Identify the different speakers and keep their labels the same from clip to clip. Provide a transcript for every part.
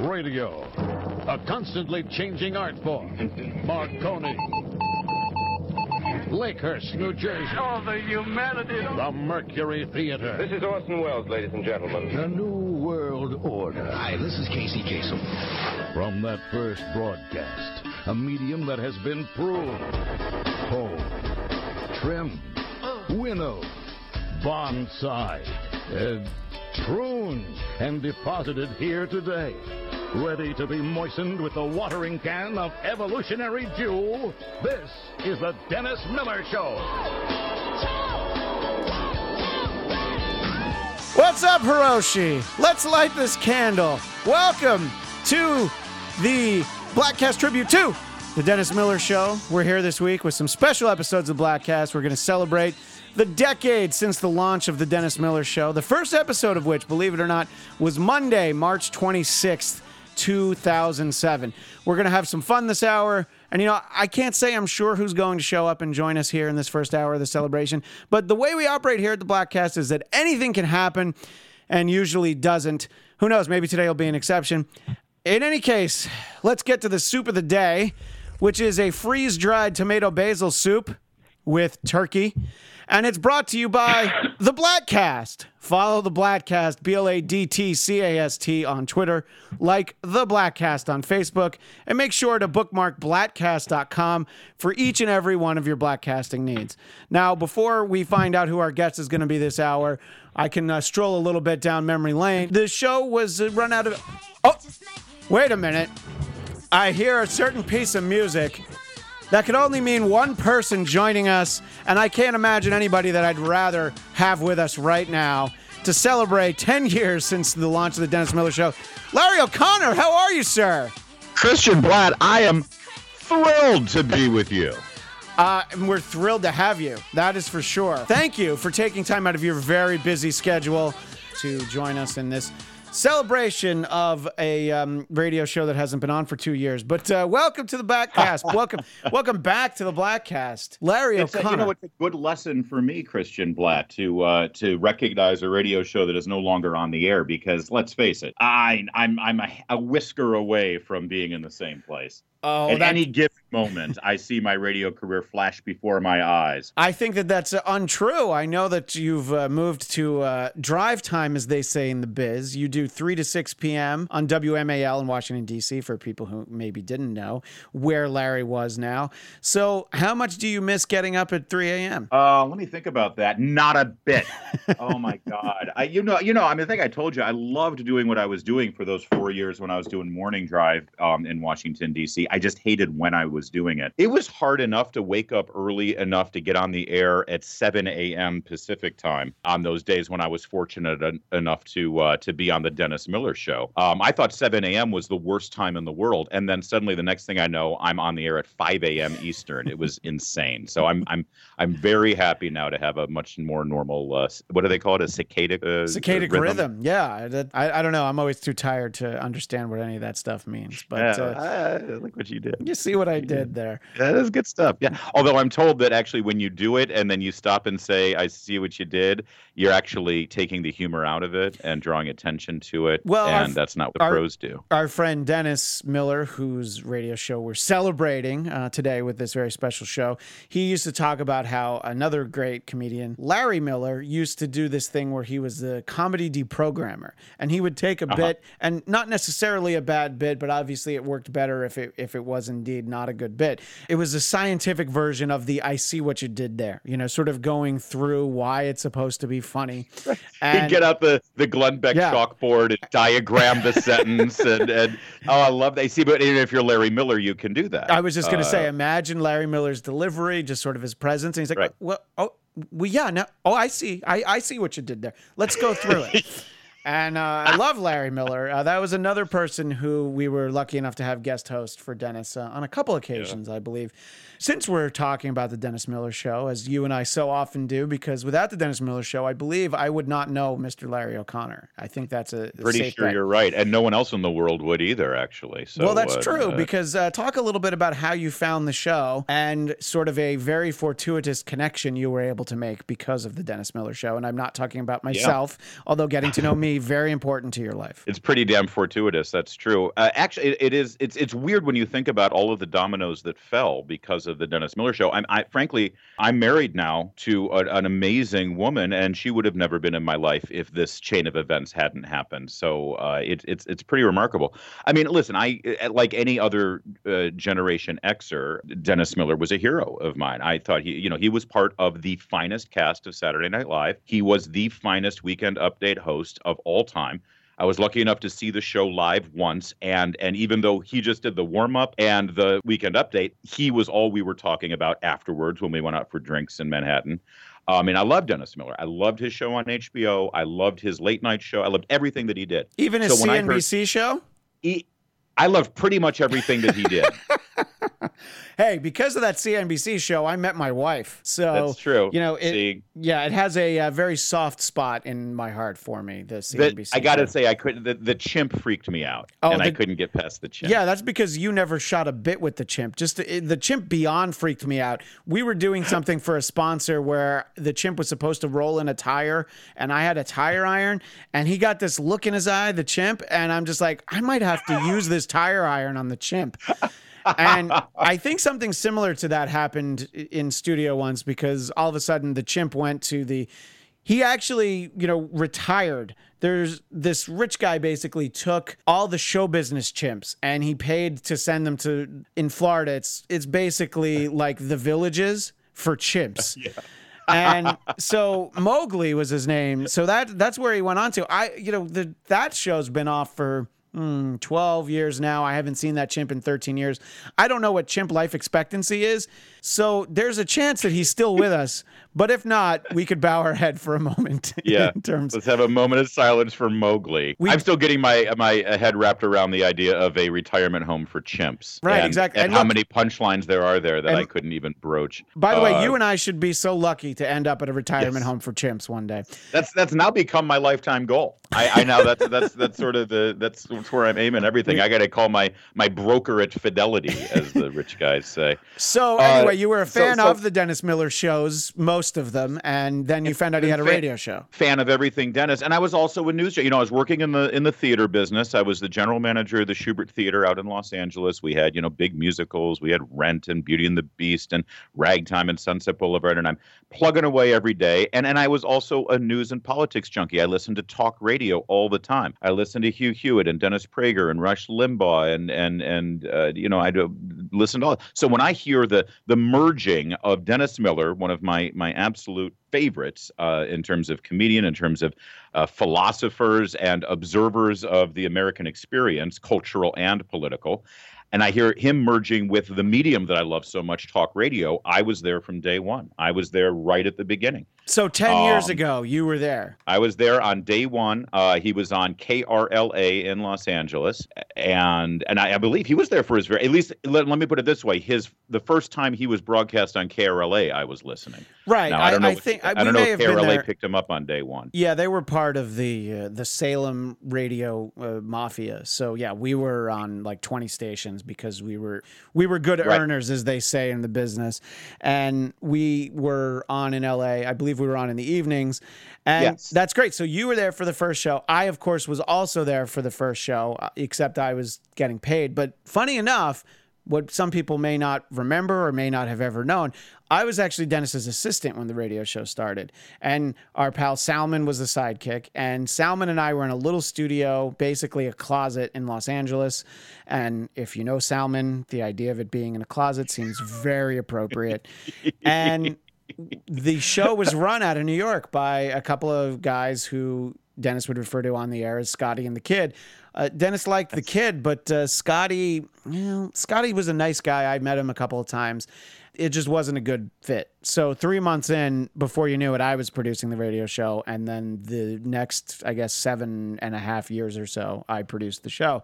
Speaker 1: Radio, a constantly changing art form. Marconi. Lakehurst, New Jersey.
Speaker 2: Oh, the humanity.
Speaker 1: The Mercury Theater.
Speaker 3: This is Orson Welles, ladies and gentlemen.
Speaker 1: The New World Order.
Speaker 4: Hi, this is Casey Kasem.
Speaker 1: From that first broadcast, a medium that has been proved, honed, trimmed, oh. winnowed, bonsai, Uh, and pruned, and deposited here today, ready to be moistened with the watering can of evolutionary dew. This is the Dennis Miller Show.
Speaker 5: What's up, Hiroshi? Let's light this candle. Welcome to the Bladtcast Tribute 2, the Dennis Miller Show. We're here this week with some special episodes of Bladtcast. We're going to celebrate the decade since the launch of the Dennis Miller Show. The first episode of which, believe it or not, was Monday, March 26th, 2007. We're going to have some fun this hour. And, you know, I can't say I'm sure who's going to show up and join us here in this first hour of the celebration. But the way we operate here at the Bladtcast is that anything can happen and usually doesn't. Who knows? Maybe today will be an exception. In any case, let's get to the soup of the day, which is a freeze dried tomato basil soup with turkey. And it's brought to you by The Bladtcast. Follow The Bladtcast, B L A D T C A S T on Twitter, like The Bladtcast on Facebook, and make sure to bookmark bladtcast.com for each and every one of your bladtcasting needs. Now, before we find out who our guest is going to be this hour, I can uh, stroll a little bit down memory lane. The show was uh, run out of. Oh, wait a minute. I hear a certain piece of music that could only mean one person joining us, and I can't imagine anybody that I'd rather have with us right now to celebrate 10 years since the launch of the Dennis Miller Show. Larry O'Connor, how are you, sir?
Speaker 6: Christian Bladt, I am thrilled to be with you.
Speaker 5: Uh, and we're thrilled to have you. That is for sure. Thank you for taking time out of your very busy schedule to join us in this celebration of a um, radio show that hasn't been on for two years. But uh, welcome to the Bladtcast. welcome, welcome back to the Bladtcast, Larry
Speaker 6: It's a,
Speaker 5: O'Connor.
Speaker 6: you know, it's a good lesson for me, Christian Bladt, to uh, to recognize a radio show that is no longer on the air. Because let's face it, I I'm I'm a, a whisker away from being in the same place.
Speaker 5: Oh,
Speaker 6: At
Speaker 5: that-
Speaker 6: any given moment, I see my radio career flash before my eyes.
Speaker 5: I think that that's uh, untrue. I know that you've uh, moved to uh, drive time, as they say in the biz. You do 3 to 6 p.m. on WMAL in Washington, D.C., for people who maybe didn't know where Larry was now. So, how much do you miss getting up at 3 a.m.?
Speaker 6: Uh, let me think about that. Not a bit. oh my God. I, you know, you know. I mean, I think I told you I loved doing what I was doing for those four years when I was doing morning drive um, in Washington D.C. I just hated when I was doing it. It was hard enough to wake up early enough to get on the air at 7 a.m. Pacific time on those days when I was fortunate en- enough to uh, to be on the Dennis Miller show. Um, I thought 7 a.m. was the worst time in the world, and then suddenly the next thing I know, I'm on the air at 5 a.m. Eastern. It was insane. So I'm I'm I'm very happy now to have a much more normal. Uh, what do they call it? A cicada. Uh,
Speaker 5: Circadian rhythm. Yeah. That, I, I don't know. I'm always too tired to understand what any of that stuff means. But
Speaker 6: Yeah,
Speaker 5: uh,
Speaker 6: I like what you did.
Speaker 5: you see what I did there.
Speaker 6: That is good stuff. Yeah. Although I'm told that actually when you do it and then you stop and say, "I see what you did," you're actually taking the humor out of it and drawing attention to it.
Speaker 5: Well,
Speaker 6: and that's not what
Speaker 5: our-
Speaker 6: pros do.
Speaker 5: our friend Dennis Miller, whose radio show we're celebrating uh, today with this very special show, he used to talk about how another great comedian, Larry Miller, used to do this thing where he was the comedy deprogrammer, and he would take a bit, and not necessarily a bad bit, but obviously it worked better if it if it was indeed not a good bit. It was a scientific version of the "I see what you did there," you know, sort of going through why it's supposed to be funny. And
Speaker 6: get out the the Glenn Beck
Speaker 5: Yeah.
Speaker 6: chalkboard and diagram the sentence and and oh, I love that. I See, but even if you're Larry Miller, you can do that.
Speaker 5: I was just going to
Speaker 6: Uh,
Speaker 5: say, imagine Larry Miller's delivery, just sort of his presence, and he's like,
Speaker 6: Right.
Speaker 5: "Well, oh, well, yeah, no, oh, I see, I, I see what you did there. Let's go through it." And uh, I love Larry Miller. Uh, that was another person who we were lucky enough to have guest host for Dennis uh, on a couple occasions, I believe. Since we're talking about the Dennis Miller show, as you and I so often do, because without the Dennis Miller show, I believe I would not know Mr. Larry O'Connor. I think that's a,
Speaker 6: Pretty sure
Speaker 5: bet.
Speaker 6: you're right, and no one else in the world would either, actually. So,
Speaker 5: well, that's
Speaker 6: uh,
Speaker 5: true
Speaker 6: uh,
Speaker 5: because uh, talk a little bit about how you found the show and sort of a very fortuitous connection you were able to make because of the Dennis Miller show. And I'm not talking about myself, although getting to know me very important to your life.
Speaker 6: It's pretty damn fortuitous. That's true. Uh, actually, it, it is. It's it's weird when you think about all of the dominoes that fell because of the Dennis Miller Show. I'm, I frankly, I'm married now to a, an amazing woman, and she would have never been in my life if this chain of events hadn't happened. So uh, it, it's it's pretty remarkable. I mean, listen, I like any other uh, Generation Xer, Dennis Miller was a hero of mine. I thought he, you know, he was part of the finest cast of Saturday Night Live. He was the finest Weekend Update host of all time. I was lucky enough to see the show live once, and and even though he just did the warm up and the weekend update, he was all we were talking about afterwards when we went out for drinks in Manhattan. I mean, I loved Dennis Miller. I loved his show on HBO. I loved his late night show. I loved everything that he did.
Speaker 5: Even his
Speaker 6: So I heard-
Speaker 5: CNBC show?
Speaker 6: He, I loved pretty much everything that he did.
Speaker 5: Hey, because of that CNBC show, I met my wife. So
Speaker 6: That's true.
Speaker 5: You know, it,
Speaker 6: See,
Speaker 5: yeah, it has a, uh very soft spot in my heart for me. The
Speaker 6: the-
Speaker 5: CNBC.
Speaker 6: I got to
Speaker 5: show.
Speaker 6: say, I couldn't. The, the chimp freaked me out,
Speaker 5: Oh,
Speaker 6: and I couldn't get past the chimp.
Speaker 5: Yeah, that's because you never shot a bit with the chimp. Just the, the chimp beyond freaked me out. We were doing something for a sponsor where the chimp was supposed to roll in a tire, and I had a tire iron, and he got this look in his eye, the chimp, and I'm just like, I might have to use this tire iron on the chimp. and I think something similar to that happened in studio once because all of a sudden the chimp went to the he actually, you know, retired. There's this rich guy basically took all the show business chimps and he paid to send them to in Florida. It's it's basically like the villages for chimps. yeah. and so Mowgli was his name. So that that's where he went on to. I you know, the that show's been off for hmm, 12 years now. I haven't seen that chimp in 13 years. I don't know what chimp life expectancy is. So there's a chance that he's still with us. But if not, we could bow our head for a moment.
Speaker 6: Yeah.
Speaker 5: In terms
Speaker 6: Let's have a moment of silence for Mowgli.
Speaker 5: We-
Speaker 6: I'm still getting my my head wrapped around the idea of a retirement home for chimps.
Speaker 5: Right,
Speaker 6: and-
Speaker 5: exactly.
Speaker 6: And,
Speaker 5: And
Speaker 6: how
Speaker 5: look-
Speaker 6: many punchlines there are there that
Speaker 5: And-
Speaker 6: I couldn't even broach.
Speaker 5: By the way,
Speaker 6: Uh,
Speaker 5: you and I should be so lucky to end up at a retirement
Speaker 6: Yes.
Speaker 5: home for chimps one day.
Speaker 6: that's that's now become my lifetime goal. I, I now that's that's that's sort of the that's, that's where I'm aiming everything. I got to call my my broker at Fidelity, as the rich guys say.
Speaker 5: So
Speaker 6: Uh,
Speaker 5: anyway, you were a fan
Speaker 6: so-
Speaker 5: of the Dennis Miller shows, most of them, and then you found out he had a
Speaker 6: fan-
Speaker 5: radio show.
Speaker 6: fan of everything Dennis. And I was also a news you know I was working in the in the theater business. I was the general manager of the Shubert Theater out in Los Angeles. We had you know big musicals. We had Rent and Beauty and the Beast and Ragtime and Sunset Boulevard. And I'm plugging away every day. And and I was also a news and politics junkie. I listened to talk radio all the time. I listened to Hugh Hewitt and Dennis Prager and Rush Limbaugh and and and uh, you know I listened to all. So when I hear the the merging of Dennis Miller one of my my absolute favorites uh, in terms of comedian, in terms of uh, philosophers and observers of the American experience, cultural and political. And I hear him merging with the medium that I love so much, talk radio. I was there from day one. I was there right at the beginning.
Speaker 5: So ten years
Speaker 6: Um,
Speaker 5: ago, you were there.
Speaker 6: I was there on day one. Uh, he was on KRLA in Los Angeles, and and I, I believe he was there for his very at least. Let, let me put it this way: his the first time he was broadcast on KRLA, I was listening.
Speaker 5: Right.
Speaker 6: Now, I don't know.
Speaker 5: I,
Speaker 6: if-
Speaker 5: think
Speaker 6: I,
Speaker 5: we
Speaker 6: don't know if KRLA picked him up on day one.
Speaker 5: Yeah, they were part of the uh, the Salem radio uh, mafia. So yeah, we were on like 20 stations because we were we were good
Speaker 6: Right.
Speaker 5: earners, as they say in the business, and we were on in LA. I believe we were on in the evenings, and
Speaker 6: Yes.
Speaker 5: that's great. So you were there for the first show. I, of course, was also there for the first show, uh, except I was getting paid. But funny enough. What some people may not remember or may not have ever known, I was actually Dennis's assistant when the radio show started. And our pal Salmon was the sidekick. And Salmon and I were in a little studio, basically a closet in Los Angeles. And if you know Salmon, the idea of it being in a closet seems very appropriate. and the show was run out of New York by a couple of guys who Dennis would refer to on the air as Scotty and the Kid. Uh, Dennis liked the kid, but uh, Scotty, well, Scotty was a nice guy. I met him a couple of times. It just wasn't a good fit. So three months in, before you knew it, I was producing the radio show, and then the next, I guess, seven and a half years or so, I produced the show.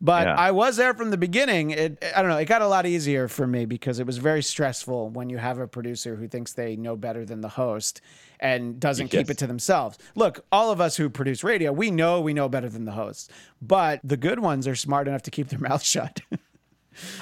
Speaker 5: But
Speaker 6: Yeah.
Speaker 5: I was there from the beginning. It, I don't know. It got a lot easier for me because it was very stressful when you have a producer who thinks they know better than the host and doesn't keep it to themselves. Look, all of us who produce radio, we know we know better than the hosts, but the good ones are smart enough to keep their mouth shut.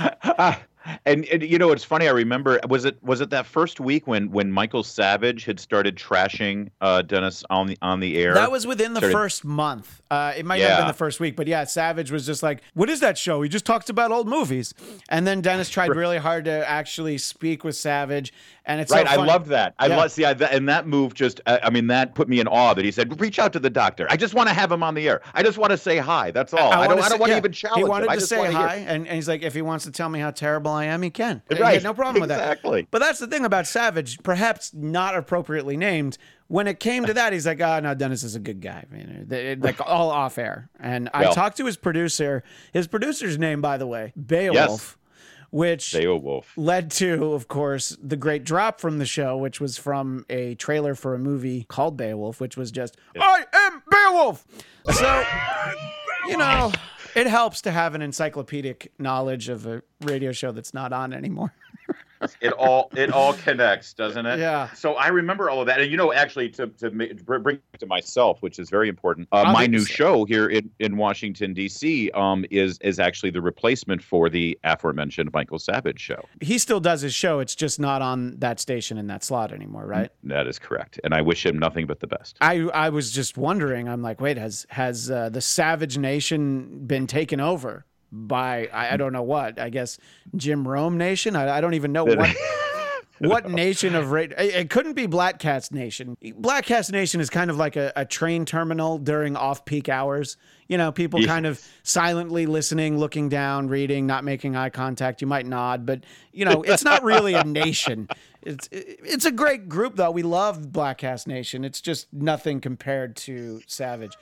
Speaker 6: Ah, And, and you know it's funny. I remember was it was it that first week when when Michael Savage had started trashing uh, Dennis on the on the air.
Speaker 5: That was within the
Speaker 6: Started-
Speaker 5: first month. Uh, it might not have been the first week, but yeah, Savage was just like, "What is that show? He just talks about old movies." And then Dennis tried really hard to actually speak with Savage, and it's so
Speaker 6: Right, I loved that. I
Speaker 5: Yeah.
Speaker 6: love see, I, that, and that move just, uh, I mean, that put me in awe. That he said, "Reach out to the doctor. I just want to have him on the air. I just want to say hi. That's all. I,
Speaker 5: wanna
Speaker 6: don't, I don't want to
Speaker 5: yeah,
Speaker 6: even challenge
Speaker 5: He
Speaker 6: him.
Speaker 5: wanted
Speaker 6: I
Speaker 5: to say hi, and, and he's like, if he wants to tell me how terrible I am, he can.
Speaker 6: Right,
Speaker 5: had no problem with that.
Speaker 6: exactly.
Speaker 5: But that's the thing about Savage, perhaps not appropriately named. When it came to that, he's like, "Oh no, Dennis is a good guy." You know, like all off air. And I talked to his producer. His producer's name, by the way, Beowulf, which
Speaker 6: Beowulf.
Speaker 5: led to, of course, the great drop from the show, which was from a trailer for a movie called Beowulf, which was just "I am Beowulf." So, you know, it helps to have an encyclopedic knowledge of a radio show that's not on anymore.
Speaker 6: It all it all connects, doesn't it?
Speaker 5: Yeah.
Speaker 6: So I remember all of that, and you know, actually, to to ma- br- bring it to myself, which is very important. Uh, my new
Speaker 5: Obviously.
Speaker 6: show here in, in Washington D.C. Um, is is actually the replacement for the aforementioned Michael Savage show.
Speaker 5: He still does his show; it's just not on that station in that slot anymore, right?
Speaker 6: That is correct, and I wish him nothing but the best.
Speaker 5: I I was just wondering. I'm like, wait, has has uh, the Savage Nation been taken over by I, I don't know what? I guess Jim Rome Nation. I, I don't even know what. What nation of radio? It, it couldn't be Bladtcast Nation. Bladtcast Nation is kind of like a, a train terminal during off-peak hours. You know, people kind of silently listening, looking down, reading, not making eye contact. You might nod, but you know, it's not really a nation. It's it's a great group though. We love Bladtcast Nation. It's just nothing compared to Savage.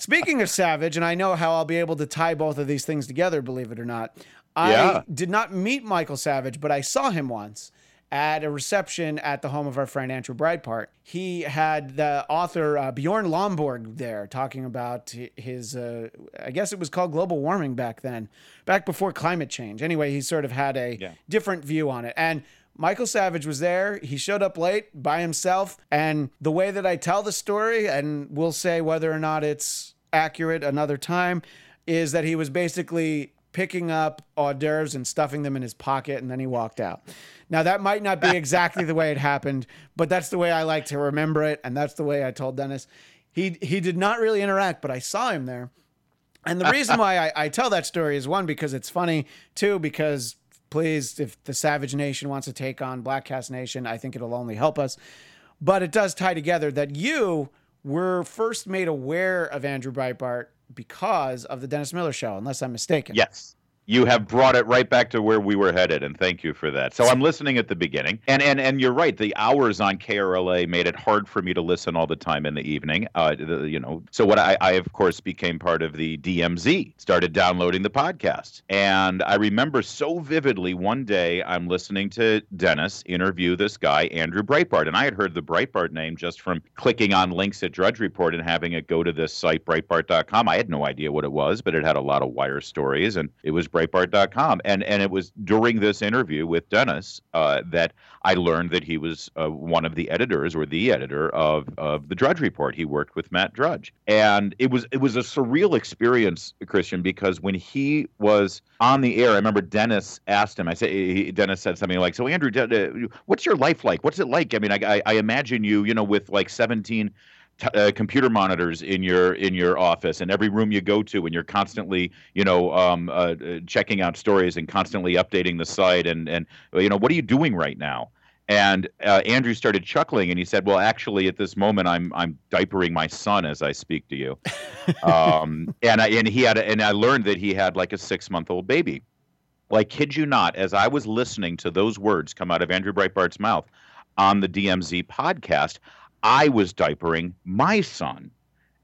Speaker 5: Speaking of Savage, and I know how I'll be able to tie both of these things together, believe it or not. I
Speaker 6: Yeah.
Speaker 5: did not meet Michael Savage, but I saw him once at a reception at the home of our friend Andrew Breitbart. He had the author uh, Bjorn Lomborg there talking about his, uh, I guess it was called global warming back then, back before climate change. Anyway, he sort of had a
Speaker 6: Yeah.
Speaker 5: different view on it. And Michael Savage was there. He showed up late by himself. And the way that I tell the story, and we'll say whether or not it's accurate another time, is that he was basically picking up hors d'oeuvres and stuffing them in his pocket, and then he walked out. Now, that might not be exactly the way it happened, but that's the way I like to remember it. And that's the way I told Dennis. He, he did not really interact, but I saw him there. And the reason why I, I tell that story is one, because it's funny, two, because please, if the Savage Nation wants to take on Bladtcast Nation, I think it'll only help us. But it does tie together that you were first made aware of Andrew Breitbart because of the Dennis Miller Show, unless I'm mistaken.
Speaker 6: Yes. You have brought it right back to where we were headed, and thank you for that. So I'm listening at the beginning, and and and you're right. The hours on KRLA made it hard for me to listen all the time in the evening. Uh, the, you know, so what I, I of course became part of the DMZ, started downloading the podcast, and I remember so vividly. One day, I'm listening to Dennis interview this guy Andrew Breitbart, and I had heard the Breitbart name just from clicking on links at Drudge Report and having it go to this site Breitbart.com. I had no idea what it was, but it had a lot of wire stories, and it was Breitbart.com. And and it was during this interview with Dennis uh, that I learned that he was uh, one of the editors or the editor of of the Drudge Report. He worked with Matt Drudge, and it was it was a surreal experience, Christian, because when he was on the air, I remember Dennis asked him. I said he, Dennis said something like, "So Andrew, what's your life like? What's it like? I mean, I, I, I imagine you, you know, with like 17." T- uh, computer monitors in your in your office and every room you go to and you're constantly you know um, uh, uh, checking out stories and constantly updating the site and and you know what are you doing right now? And uh, Andrew started chuckling and he said well actually at this moment I'm I'm diapering my son as I speak to you. Um, and I and he had a, and I learned that he had like a six month old baby. Well I kid you not as I was listening to those words come out of Andrew Breitbart's mouth on the DMZ podcast I was diapering my son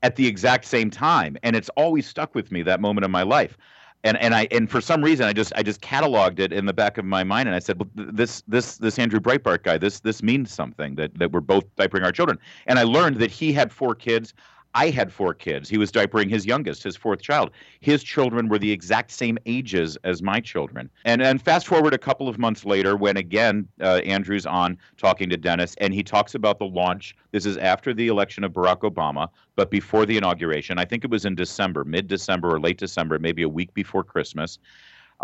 Speaker 6: at the exact same time, and it's always stuck with me that moment of my life. And and I and for some reason I just I just cataloged it in the back of my mind, and I said, well, this this this Andrew Breitbart guy, this this means something that that we're both diapering our children. And I learned that he had four kids. I had four kids. He was diapering his youngest, his fourth child. His children were the exact same ages as my children. And and fast forward a couple of months later, when again uh, Andrew's on talking to Dennis, and he talks about the launch. This is after the election of Barack Obama, but before the inauguration. I think it was in December, mid December or late December, maybe a week before Christmas.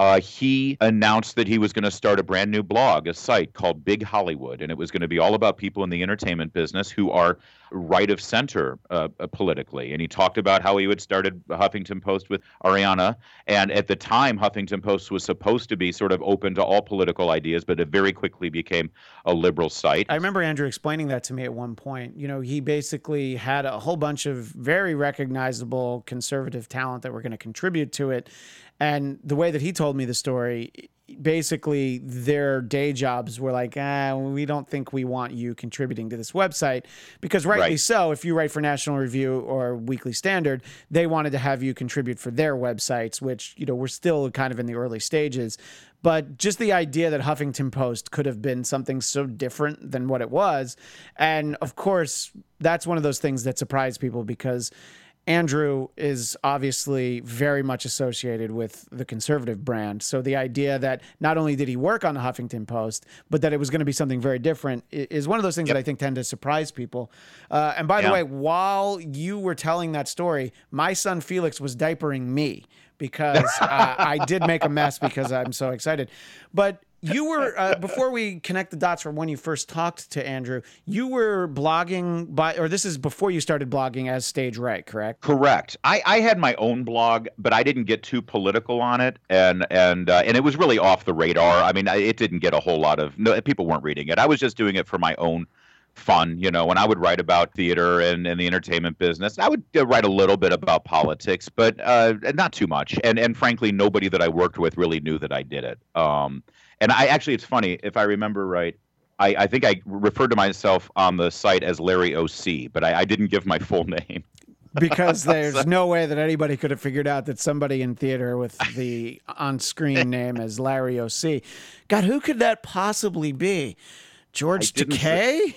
Speaker 6: Uh, he announced that he was going to start a brand new blog, a site called Big Hollywood, and it was going to be all about people in the entertainment business who are right of center uh, politically. And he talked about how he had started Huffington Post with Arianna. And at the time, Huffington Post was supposed to be sort of open to all political ideas, but it very quickly became a liberal site.
Speaker 5: I remember Andrew explaining that to me at one point. You know, he basically had a whole bunch of very recognizable conservative talent that were going to contribute to it. And the way that he told me the story, basically their day jobs were like, ah, we don't think we want you contributing to this website because rightly right. so, if you write for National Review or Weekly Standard, they wanted to have you contribute for their websites, which you know we're still kind of in the early stages. But just the idea that Huffington Post could have been something so different than what it was, and of course, that's one of those things that surprised people because Andrew is obviously very much associated with the conservative brand. So the idea that not only did he work on the Huffington Post, but that it was going to be something very different is one of those things yep. that I think tend to surprise people. Uh, and by yeah. the way, while you were telling that story, my son Felix was diapering me because uh, I did make a mess because I'm so excited. But you were uh, before we connect the dots from when you first talked to Andrew. You were blogging by, or this is before you started blogging as Stage Right, correct?
Speaker 6: Correct. I, I had my own blog, but I didn't get too political on it, and and uh, and it was really off the radar. I mean, it didn't get a whole lot of no, people weren't reading it. I was just doing it for my own fun, you know, when I would write about theater and, and the entertainment business. I would uh, write a little bit about politics, but uh, not too much. And and frankly, nobody that I worked with really knew that I did it. Um, and I actually, it's funny if I remember right. I, I think I referred to myself on the site as Larry OC, but I, I didn't give my full name
Speaker 5: because there's no way that anybody could have figured out that somebody in theater with the on-screen name as Larry OC. God, who could that possibly be? George Takei?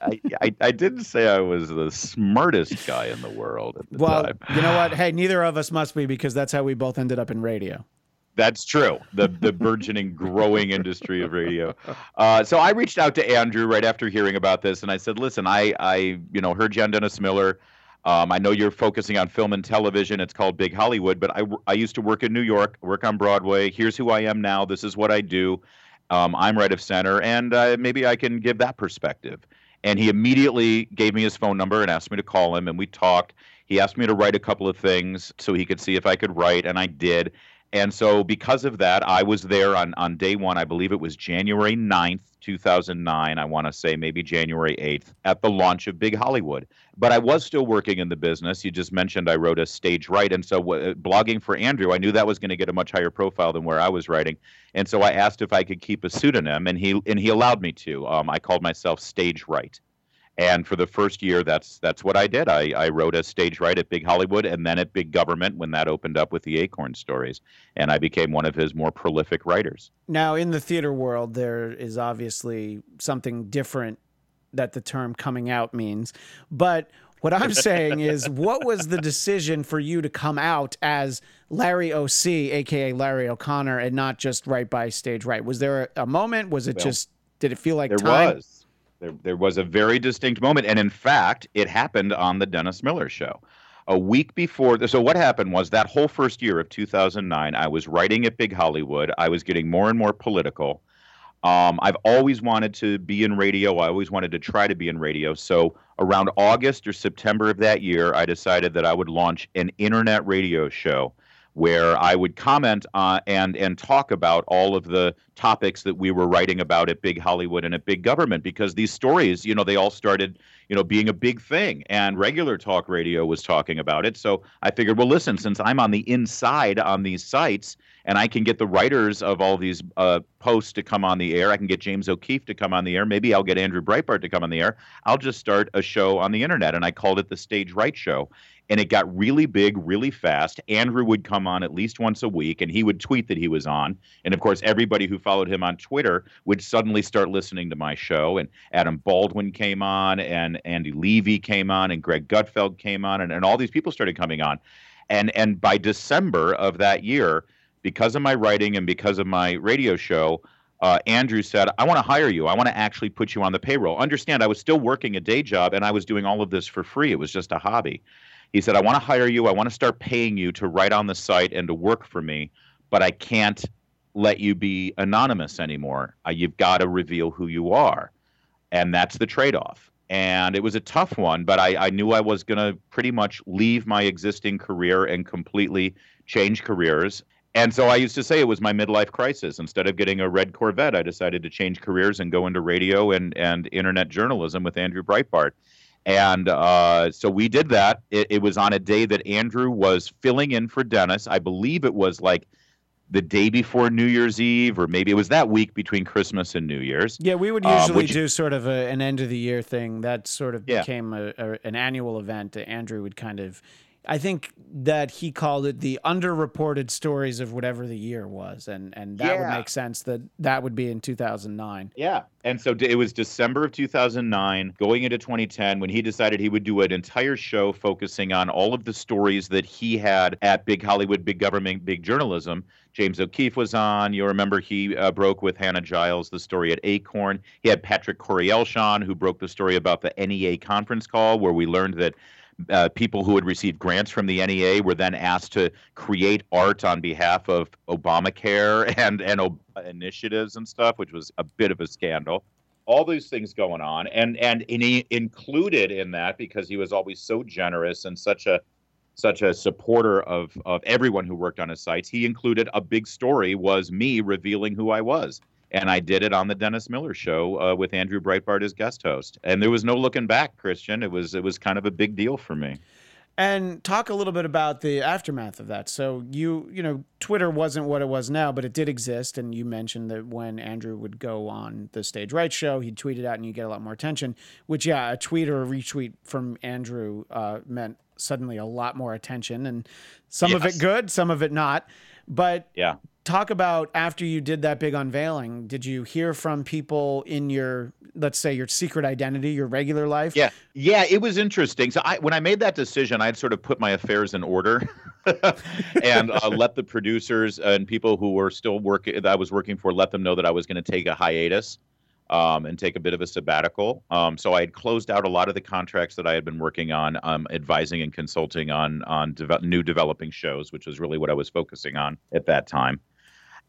Speaker 6: I, I, I, didn't say I was the smartest guy in the world at the
Speaker 5: well,
Speaker 6: time.
Speaker 5: you know what? Hey, neither of us must be because that's how we both ended up in radio.
Speaker 6: That's true. The the burgeoning, growing industry of radio. Uh, so I reached out to Andrew right after hearing about this, and I said, "Listen, I I you know heard John Dennis Miller. Um, I know you're focusing on film and television. It's called Big Hollywood, but I I used to work in New York, work on Broadway. Here's who I am now. This is what I do. Um, I'm right of center, and uh, maybe I can give that perspective." And he immediately gave me his phone number and asked me to call him, and we talked. He asked me to write a couple of things so he could see if I could write, and I did. And so, because of that, I was there on, on day one. I believe it was January 9th, 2009. I want to say maybe January 8th at the launch of Big Hollywood. But I was still working in the business. You just mentioned I wrote a stage right. And so, uh, blogging for Andrew, I knew that was going to get a much higher profile than where I was writing. And so, I asked if I could keep a pseudonym, and he, and he allowed me to. Um, I called myself Stage Right and for the first year that's that's what i did. I, I wrote a stage right at big hollywood and then at big government when that opened up with the acorn stories. And i became one of his more prolific writers.
Speaker 5: Now in the theater world there is obviously something different that the term coming out means. But what i'm saying is what was the decision for you to come out as larry oc aka larry o'connor and not just right by stage right? Was there a, moment? Was it well, just did it feel like
Speaker 6: there
Speaker 5: time?
Speaker 6: was there, there was a very distinct moment. And in fact, it happened on the Dennis Miller show. A week before, so what happened was that whole first year of 2009, I was writing at Big Hollywood. I was getting more and more political. Um, I've always wanted to be in radio. I always wanted to try to be in radio. So around August or September of that year, I decided that I would launch an internet radio show where I would comment uh, and and talk about all of the topics that we were writing about at Big Hollywood and at Big Government because these stories, you know, they all started, you know, being a big thing and regular talk radio was talking about it. So I figured, well, listen, since I'm on the inside on these sites and I can get the writers of all these uh, posts to come on the air, I can get James O'Keefe to come on the air, maybe I'll get Andrew Breitbart to come on the air. I'll just start a show on the internet, and I called it the Stage Right Show and it got really big really fast. Andrew would come on at least once a week and he would tweet that he was on. And of course, everybody who followed him on Twitter would suddenly start listening to my show. And Adam Baldwin came on, and Andy Levy came on, and Greg Gutfeld came on, and, and all these people started coming on. And, and by December of that year, because of my writing and because of my radio show, uh, Andrew said, I want to hire you. I want to actually put you on the payroll. Understand, I was still working a day job and I was doing all of this for free. It was just a hobby. He said, I want to hire you. I want to start paying you to write on the site and to work for me. but I can't let you be anonymous anymore. Uh, you've got to reveal who you are. And that's the trade off. And it was a tough one, but I, I knew I was going to pretty much leave my existing career and completely change careers. And so I used to say it was my midlife crisis. Instead of getting a red Corvette, I decided to change careers and go into radio and, and internet journalism with Andrew Breitbart. And uh, so we did that. It, it was on a day that Andrew was filling in for Dennis. I believe it was like the day before New Year's Eve, or maybe it was that week between Christmas and New Year's.
Speaker 5: Yeah, we would
Speaker 6: Um,
Speaker 5: usually
Speaker 6: which-
Speaker 5: do sort of a, an end of the year thing. That sort of
Speaker 6: Yeah.
Speaker 5: became a, a, an annual event. Andrew would kind of, I think that he called it the underreported stories of whatever the year was, and and that would make sense that that would be in 2009.
Speaker 6: Yeah. And so it was December of 2009, going into 2010, when he decided he would do an entire show focusing on all of the stories that he had at Big Hollywood, Big Government, Big Journalism. James O'Keefe was on. You remember he uh, broke with Hannah Giles the story at Acorn. He had Patrick Courrielche on, who broke the story about the NEA conference call, where we learned that uh, people who had received grants from the NEA were then asked to create art on behalf of Obamacare and and Ob- initiatives and stuff, which was a bit of a scandal. All these things going on, and and, he included in that because he was always so generous and such a such a supporter of of everyone who worked on his sites. He included a big story was me revealing who I was. And I did it on the Dennis Miller show uh, with Andrew Breitbart as guest host, and there was no looking back, Christian. It was it was kind of a big deal for me.
Speaker 5: And talk a little bit about the aftermath of that. So you, you know, Twitter wasn't what it was now, but it did exist. And you mentioned that when Andrew would go on the Stage Right show, he'd tweet it out, and you get a lot more attention. Which, yeah, a tweet or a retweet from Andrew uh, meant suddenly a lot more attention, and some of it good, some of it not. But
Speaker 6: Yeah.
Speaker 5: Talk about after you did that big unveiling, did you hear from people in your, let's say, your secret identity, your regular life?
Speaker 6: Yeah, yeah, it was interesting. So I, when I made that decision, I'd sort of put my affairs in order, and uh, let the producers and people who were still working that I was working for let them know that I was going to take a hiatus. Um, and take a bit of a sabbatical. Um, so I had closed out a lot of the contracts that I had been working on, um, advising and consulting on on deve- new developing shows, which was really what I was focusing on at that time.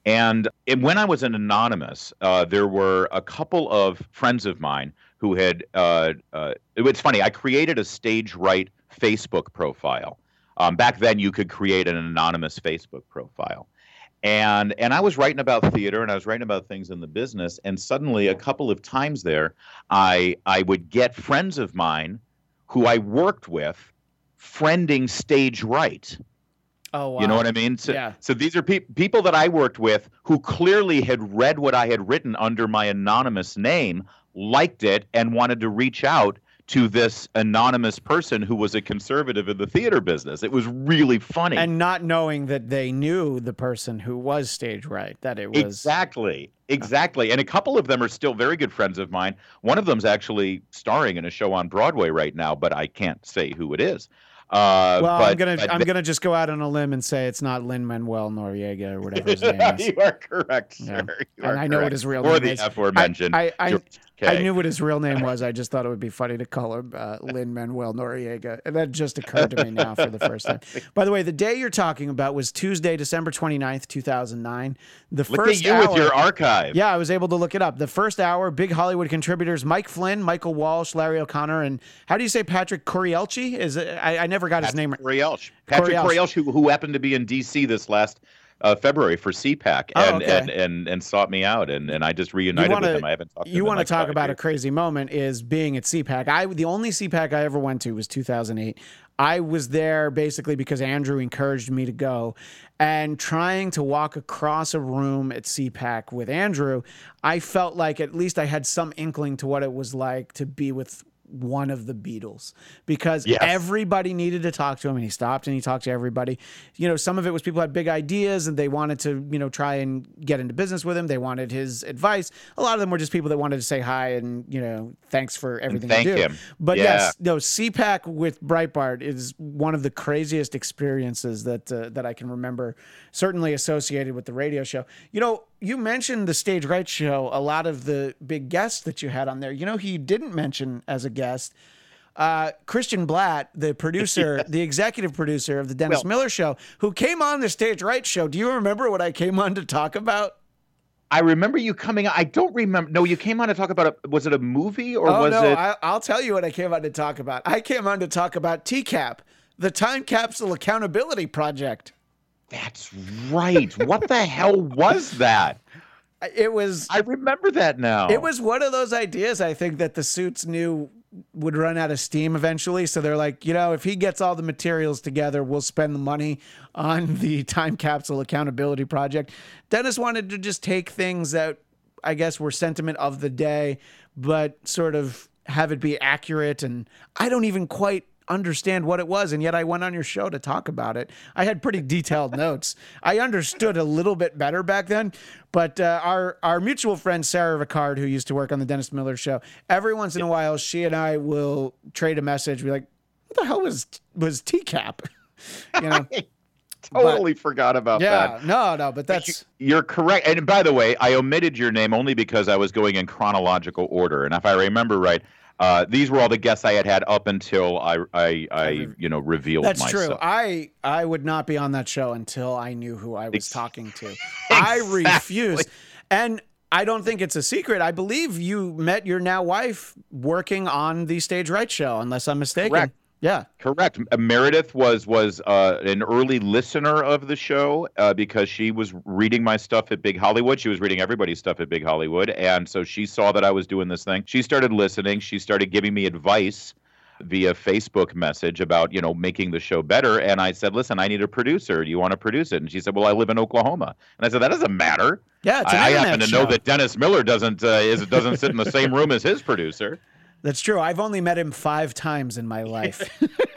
Speaker 6: And, and when I was an anonymous, uh, there were a couple of friends of mine who had. Uh, uh, it's funny. I created a stage right Facebook profile. Um, back then, you could create an anonymous Facebook profile, and and I was writing about theater and I was writing about things in the business. And suddenly, a couple of times there, I I would get friends of mine who I worked with friending stage right.
Speaker 5: Oh, wow.
Speaker 6: You know what I mean? So,
Speaker 5: Yeah.
Speaker 6: so these are pe- people that I worked with who clearly had read what I had written under my anonymous name, liked it, and wanted to reach out to this anonymous person who was a conservative in the theater business. It was really funny.
Speaker 5: and not knowing that they knew the person who was stage right that it was
Speaker 6: Exactly. Exactly. And a couple of them are still very good friends of mine. One of them's actually starring in a show on Broadway right now, but I can't say who it is. Uh,
Speaker 5: well
Speaker 6: but,
Speaker 5: i'm gonna i'm
Speaker 6: they-
Speaker 5: gonna just go out on a limb and say it's not lin manuel noriega or whatever his name is
Speaker 6: you are correct,
Speaker 5: Yeah.
Speaker 6: You
Speaker 5: And I know what his real
Speaker 6: or
Speaker 5: name
Speaker 6: the
Speaker 5: is.
Speaker 6: aforementioned.
Speaker 5: I- I-
Speaker 6: George
Speaker 5: I
Speaker 6: K.
Speaker 5: knew what his real name was. I just thought it would be funny to call him uh, Lin Manuel Noriega. And that just occurred to me now for the first time. By the way, the day you're talking about was Tuesday, December 29th, 2009. The
Speaker 6: Look
Speaker 5: first
Speaker 6: at you
Speaker 5: hour,
Speaker 6: with your archive.
Speaker 5: Yeah, I was able to look it up. The first hour, big Hollywood contributors Mike Flynn, Michael Walsh, Larry O'Connor, and how do you say Patrick Corielchi? Is it, I, I never got his name right.
Speaker 6: Patrick
Speaker 5: Courrielche.
Speaker 6: Courrielche, who, who happened to be in D.C. this last uh, February for CPAC
Speaker 5: Oh,
Speaker 6: and,
Speaker 5: okay.
Speaker 6: and, and and sought me out, and, and I just reunited
Speaker 5: wanna-
Speaker 6: with him. I haven't talked to
Speaker 5: you want to
Speaker 6: like
Speaker 5: talk about a crazy moment is being at CPAC. I the only CPAC I ever went to was 2008. I was there basically because Andrew encouraged me to go, and trying to walk across a room at CPAC with Andrew, I felt like at least I had some inkling to what it was like to be with one of the Beatles because
Speaker 6: Yes.
Speaker 5: everybody needed to talk to him and he stopped and he talked to everybody. You know, some of it was people had big ideas and they wanted to, you know, try and get into business with him. They wanted his advice. A lot of them were just people that wanted to say hi and, you know, thanks for everything
Speaker 6: thank
Speaker 5: you do.
Speaker 6: him.
Speaker 5: But
Speaker 6: Yeah.
Speaker 5: yes, no, CPAC with Breitbart is one of the craziest experiences that uh, that I can remember, certainly associated with the radio show. You know, you mentioned the Stage Right show, a lot of the big guests that you had on there. You know, who you didn't mention as a guest, uh, Christian Bladt, the producer, the executive producer of the Dennis
Speaker 6: Well-
Speaker 5: Miller Show, who came on the Stage Right Show. Do you remember what I came on to talk about?
Speaker 6: I remember you coming. I don't remember. No, you came on to talk about a. Was it a movie or
Speaker 5: oh
Speaker 6: was
Speaker 5: no,
Speaker 6: it?
Speaker 5: I, I'll tell you what I came on to talk about. I came on to talk about TCAP, the Time Capsule Accountability Project.
Speaker 6: That's right. what the hell was that?
Speaker 5: It was
Speaker 6: I remember that now.
Speaker 5: It was one of those ideas I think that the suits knew would run out of steam eventually. So they're like, you know, if he gets all the materials together, we'll spend the money on the time capsule accountability project. Dennis wanted to just take things that I guess were sentiment of the day, but sort of have it be accurate. And I don't even quite understand what it was and yet I went on your show to talk about it. I had pretty detailed notes. I understood a little bit better back then, but uh, our our mutual friend Sarah Ricard who used to work on the Dennis Miller show, every once in a while she and I will trade a message be like, "What the hell was was TCAP?" you know.
Speaker 6: totally forgot about
Speaker 5: Yeah,
Speaker 6: that.
Speaker 5: no, no, but that's
Speaker 6: You're correct. And by the way, I omitted your name only because I was going in chronological order. And if I remember right, uh, these were all the guests I had had up until I, I, I you know, revealed
Speaker 5: That's
Speaker 6: myself.
Speaker 5: true. I I would not be on that show until I knew who I was talking to. I refused. And I don't think it's a secret. I believe you met your now wife working on the Stage Right show, unless I'm mistaken.
Speaker 6: Correct.
Speaker 5: Yeah.
Speaker 6: Correct. Uh, Meredith was was uh, an early listener of the show uh, because she was reading my stuff at Big Hollywood. She was reading everybody's stuff at Big Hollywood, and so she saw that I was doing this thing. She started listening. She started giving me advice via Facebook message about you know making the show better. And I said, "Listen, I need a producer. Do you want to produce it?" And she said, "Well, I live in Oklahoma." And I said, "That doesn't matter.
Speaker 5: Yeah,
Speaker 6: I, I happen to
Speaker 5: show.
Speaker 6: know that Dennis Miller doesn't uh, is doesn't sit in the same room as his producer."
Speaker 5: That's true. I've only met him five times in my life.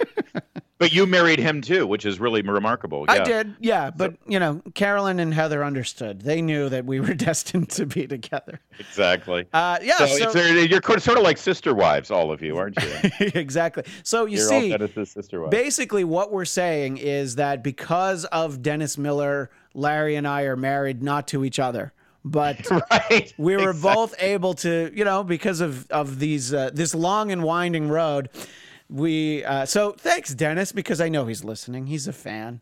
Speaker 6: But you married him too, which is really remarkable.
Speaker 5: I did, yeah. But, you know, Carolyn and Heather understood. They knew that we were destined to be together.
Speaker 6: Exactly.
Speaker 5: Uh, yeah,
Speaker 6: so,
Speaker 5: so,
Speaker 6: it's, you're sort of like sister wives, all of you, aren't you?
Speaker 5: exactly. So you
Speaker 6: You're
Speaker 5: see,
Speaker 6: all Dennis's sister wives.
Speaker 5: basically what we're saying is that because of Dennis Miller, Larry and I are married not to each other, but
Speaker 6: right.
Speaker 5: we were
Speaker 6: Exactly.
Speaker 5: both able to, you know, because of of these uh, this long and winding road. We uh, so thanks Dennis because I know he's listening. He's a fan.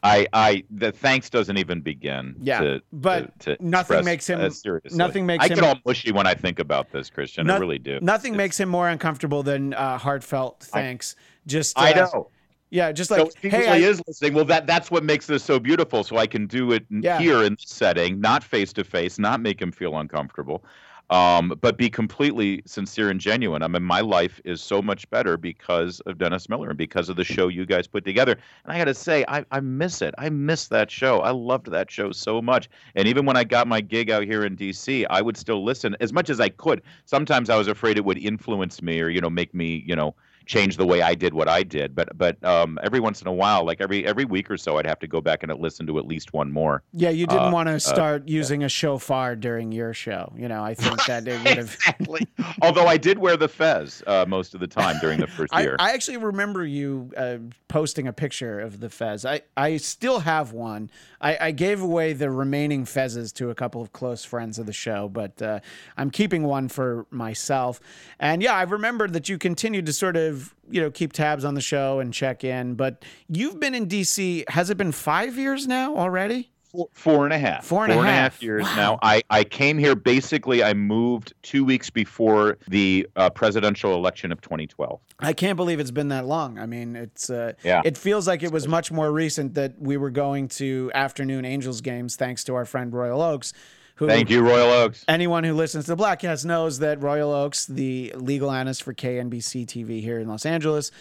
Speaker 6: I, I, the thanks doesn't even begin.
Speaker 5: Yeah,
Speaker 6: to,
Speaker 5: but
Speaker 6: to, to
Speaker 5: nothing makes him-
Speaker 6: uh, seriously.
Speaker 5: nothing makes
Speaker 6: I
Speaker 5: him-
Speaker 6: get all mushy when I think about this, Christian. I really do.
Speaker 5: Nothing
Speaker 6: It's-
Speaker 5: makes him more uncomfortable than uh, heartfelt thanks. Just
Speaker 6: I
Speaker 5: uh,
Speaker 6: know.
Speaker 5: Yeah, just like
Speaker 6: he
Speaker 5: hey, I-
Speaker 6: is listening. Well, that that's what makes this so beautiful. So I can do it
Speaker 5: Yeah.
Speaker 6: here in this setting, not face to face, not make him feel uncomfortable, um, but be completely sincere and genuine. I mean, my life is so much better because of Dennis Miller and because of the show you guys put together. And I got to say, I, I miss it. I miss that show. I loved that show so much. And even when I got my gig out here in D.C., I would still listen as much as I could. Sometimes I was afraid it would influence me or you know make me you know change the way I did what I did. But but um, every once in a while, like every every week or so, I'd have to go back and listen to at least one more.
Speaker 5: yeah, you didn't
Speaker 6: uh,
Speaker 5: want to start using a shofar during your show. You know, I think that it would have.
Speaker 6: Exactly. Although I did wear the fez uh, most of the time during the first
Speaker 5: I,
Speaker 6: year.
Speaker 5: I actually remember you uh, posting a picture of the fez. I, I still have one. I, I gave away the remaining fezes to a couple of close friends of the show, but uh, I'm keeping one for myself. And yeah, I remember that you continued to sort of you know keep tabs on the show and check in. But you've been in DC. Has it been five years now already?
Speaker 6: Four, four and a half.
Speaker 5: Four and a
Speaker 6: Four and a
Speaker 5: half.
Speaker 6: half years
Speaker 5: Wow.
Speaker 6: now. I, I came here basically, I moved two weeks before the uh, presidential election of 2012.
Speaker 5: I can't believe it's been that long. I mean, it's uh,
Speaker 6: Yeah.
Speaker 5: it feels like it was much more recent that we were going to afternoon Angels games thanks to our friend Royal Oakes, who
Speaker 6: Thank you, Royal Oakes.
Speaker 5: anyone who listens to the Bladtcast knows that Royal Oakes, the legal analyst for KNBC TV here in Los Angeles,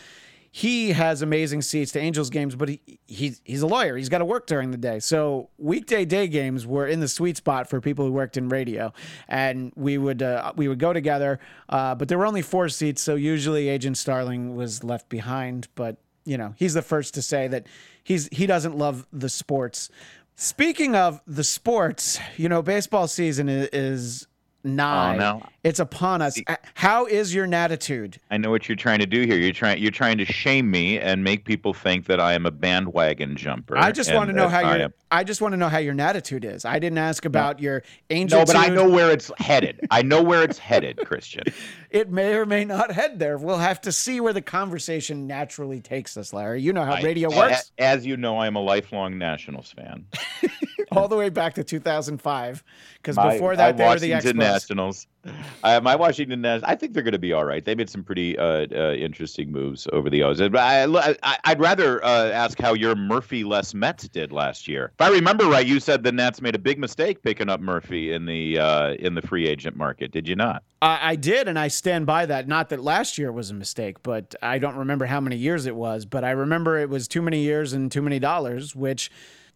Speaker 5: he has amazing seats to Angels games, but he, he's he's a lawyer. He's got to work during the day. So weekday day games were in the sweet spot for people who worked in radio, and we would uh, we would go together. Uh, but there were only four seats, so usually Agent Starling was left behind. But you know, he's the first to say that he's he doesn't love the sports. Speaking of the sports, you know, baseball season i- is nigh.
Speaker 6: Oh, no.
Speaker 5: It's upon us. How is your natitude?
Speaker 6: I know what you're trying to do here. You're trying you're trying to shame me and make people think that I am a bandwagon jumper.
Speaker 5: I just want to know how
Speaker 6: I
Speaker 5: your
Speaker 6: am-
Speaker 5: I just want to know how your natitude is. I didn't ask about your angel.
Speaker 6: No, but I know where it's headed. I know where it's headed, Christian.
Speaker 5: it may or may not head there. We'll have to see where the conversation naturally takes us, Larry. You know how
Speaker 6: I-
Speaker 5: radio works.
Speaker 6: As you know, I'm a lifelong Nationals fan.
Speaker 5: all the way back to 2005 because before that they were the Expos.
Speaker 6: Nationals. Uh, my Washington Nationals. I think they're going to be all right. They made some pretty uh, uh, interesting moves over the years. But I, I, I'd rather uh, ask how your Murphy less Mets did last year. If I remember right, you said the Nats made a big mistake picking up Murphy in the uh, in the free agent market. Did you not?
Speaker 5: I, I did, and I stand by that. Not that last year was a mistake, but I don't remember how many years it was. But I remember it was too many years and too many dollars, which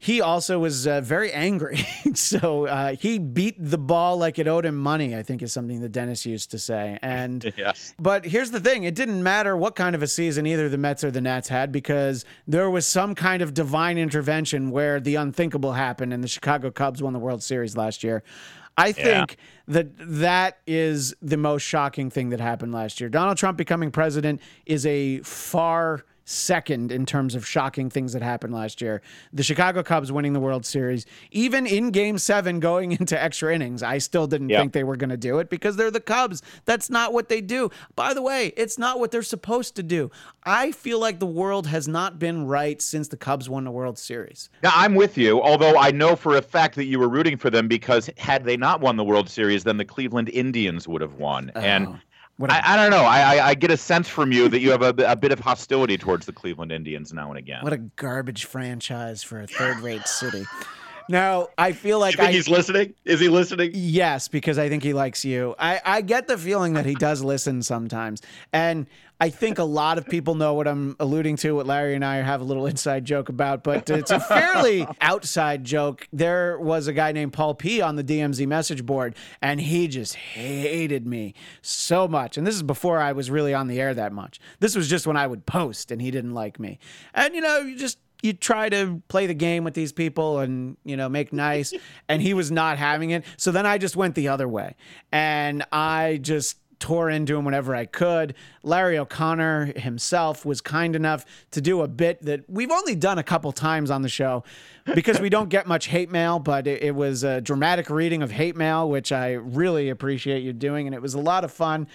Speaker 5: he also was uh, very angry. so uh, he beat the ball like it owed him money, I think is something that Dennis used to say. And
Speaker 6: Yes.
Speaker 5: But here's the thing it didn't matter what kind of a season either the Mets or the Nats had because there was some kind of divine intervention where the unthinkable happened and the Chicago Cubs won the World Series last year. I think that that is the most shocking thing that happened last year. Donald Trump becoming president is a far second in terms of shocking things that happened last year. The Chicago Cubs winning the World Series, even in game seven going into extra innings, I still didn't
Speaker 6: Yeah.
Speaker 5: think they were going to do it because they're the Cubs. That's not what they do. By the way, it's not what they're supposed to do. I feel like the world has not been right since the Cubs won the World Series.
Speaker 6: Now, I'm with you, although I know for a fact that you were rooting for them because had they not won the World Series, then the Cleveland Indians would have won. and
Speaker 5: Oh, what a-
Speaker 6: I, I don't know. I, I, I get a sense from you that you have a, a bit of hostility towards the Cleveland Indians now and again.
Speaker 5: What a garbage franchise for a third-rate city. Now, I feel like
Speaker 6: you think
Speaker 5: I
Speaker 6: he's listening? Is he listening?
Speaker 5: Yes, because I think he likes you. I, I get the feeling that he does listen sometimes. And I think a lot of people know what I'm alluding to, what Larry and I have a little inside joke about, but it's a fairly outside joke. There was a guy named Paul P on the DMZ message board, and he just hated me so much. And this is before I was really on the air that much. This was just when I would post, and he didn't like me. And, you know, you just you try to play the game with these people and you know make nice and he was not having it so then i just went the other way and i just tore into him whenever i could. Larry o'connor himself was kind enough to do a bit that we've only done a couple times on the show because we don't get much hate mail but it, it was a dramatic reading of hate mail which i really appreciate you doing and it was a lot of fun.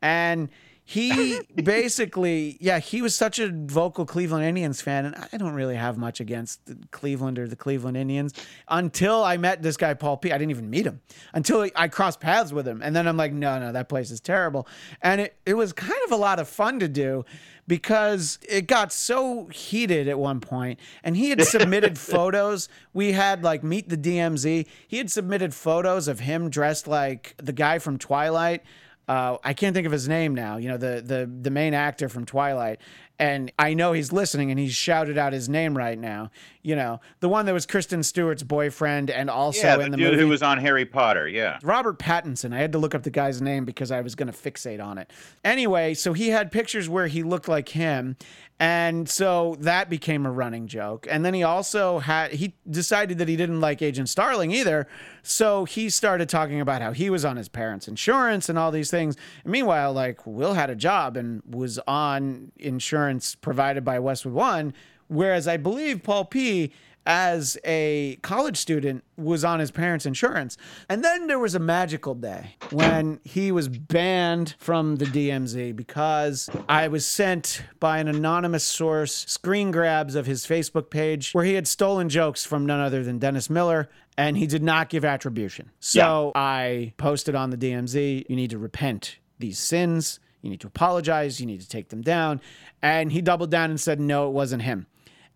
Speaker 5: And he basically, yeah, he was such a vocal Cleveland Indians fan, and I don't really have much against Cleveland or the Cleveland Indians until I met this guy Paul P. I didn't even meet him until I crossed paths with him, and then I'm like, no, no, that place is terrible, and it it was kind of a lot of fun to do because it got so heated at one point and he had submitted photos. We had like meet the dmz he had submitted photos of him dressed like the guy from twilight uh, I can't think of his name now. You know, the the the main actor from Twilight, and I know he's listening, and he's shouted out his name right now. You know, the one that was Kristen Stewart's boyfriend, and also
Speaker 6: yeah, the,
Speaker 5: in the
Speaker 6: dude
Speaker 5: movie
Speaker 6: who was on Harry Potter. Yeah.
Speaker 5: Robert Pattinson. I had to look up the guy's name because I was going to fixate on it. Anyway, so he had pictures where he looked like him. And so that became a running joke. And then he also had, he decided that he didn't like Agent Starling either. So he started talking about how he was on his parents' insurance and all these things. And meanwhile, like Will had a job and was on insurance provided by Westwood One. Whereas I believe Paul P as a college student was on his parents' insurance. And then there was a magical day when he was banned from the DMZ because I was sent by an anonymous source screen grabs of his Facebook page where he had stolen jokes from none other than Dennis Miller and he did not give attribution. So I posted on the DMZ, you need to repent these sins. You need to apologize. You need to take them down. And he doubled down and said, no, it wasn't him.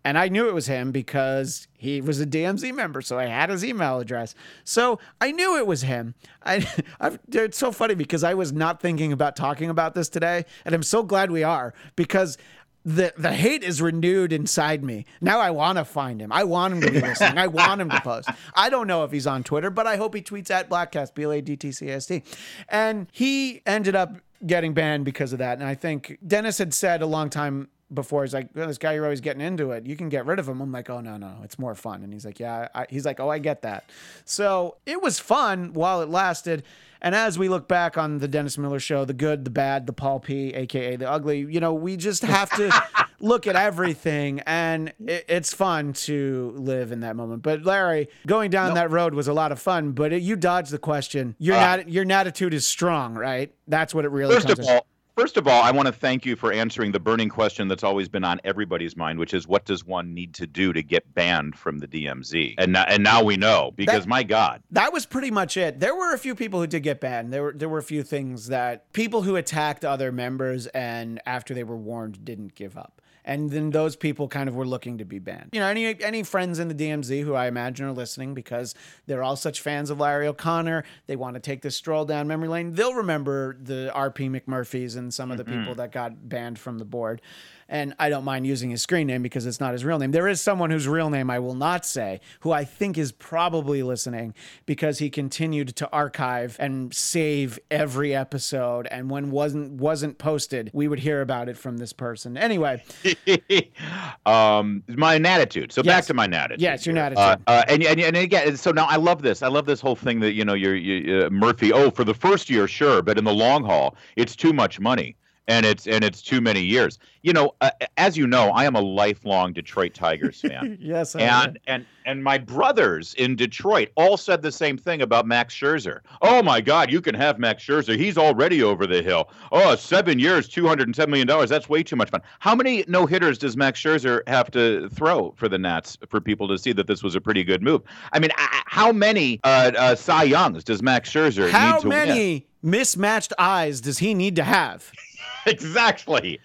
Speaker 5: And I knew it was him because he was a DMZ member, so I had his email address. So I knew it was him. I, I've, it's so funny because I was not thinking about talking about this today, and I'm so glad we are because the the hate is renewed inside me. Now I want to find him. I want him to be listening. I want him to post. I don't know if he's on Twitter, but I hope he tweets at Bladtcast B L A D T C S T. And he ended up getting banned because of that. And I think Dennis had said a long time before. He's like, oh, this guy, you're always getting into it. You can get rid of him. I'm like, oh, no, no, it's more fun. And he's like, yeah, I, he's like, oh, I get that. So it was fun while it lasted. And as we look back on the Dennis Miller show, the good, the bad, the Paul P, aka the ugly, you know, we just have to look at everything, and it, it's fun to live in that moment. But Larry, going down that road was a lot of fun. But it, you dodged the question. Your
Speaker 6: Uh,
Speaker 5: nat- your attitude is strong, right? That's what it really
Speaker 6: First
Speaker 5: comes
Speaker 6: of all, first of all, I want to thank you for answering the burning question that's always been on everybody's mind, which is what does one need to do to get banned from the DMZ? And now, and now we know because
Speaker 5: That-
Speaker 6: my God,
Speaker 5: that was pretty much it. There were a few people who did get banned. There were there were a few things that people who attacked other members and after they were warned didn't give up. And then those people kind of were looking to be banned. You know, any any friends in the DMZ who I imagine are listening because they're all such fans of Larry O'Connor, they want to take this stroll down memory lane. They'll remember the RP McMurphys and some of the mm-hmm. people that got banned from the board. And I don't mind using his screen name because it's not his real name. There is someone whose real name I will not say, who I think is probably listening because he continued to archive and save every episode. And when wasn't wasn't posted, we would hear about it from this person. Anyway,
Speaker 6: um, my attitude. So back to my attitude.
Speaker 5: Yes, your attitude.
Speaker 6: Uh, uh, and, and and again, so now I love this. I love this whole thing that you know, you're you, uh, Murphy. Oh, for the first year, sure, but in the long haul, it's too much money. And it's and it's too many years. You know, uh, as you know, I am a lifelong Detroit Tigers fan.
Speaker 5: yes, I
Speaker 6: and and and my brothers in Detroit all said the same thing about Max Scherzer. Oh my God, you can have Max Scherzer. He's already over the hill. Oh, seven years, two hundred and ten million dollars. That's way too much fun. How many no hitters does Max Scherzer have to throw for the Nats for people to see that this was a pretty good move? I mean, I- how many uh, uh, Cy Youngs does Max Scherzer
Speaker 5: How
Speaker 6: need to win?
Speaker 5: many mismatched eyes does he need to have?
Speaker 6: exactly.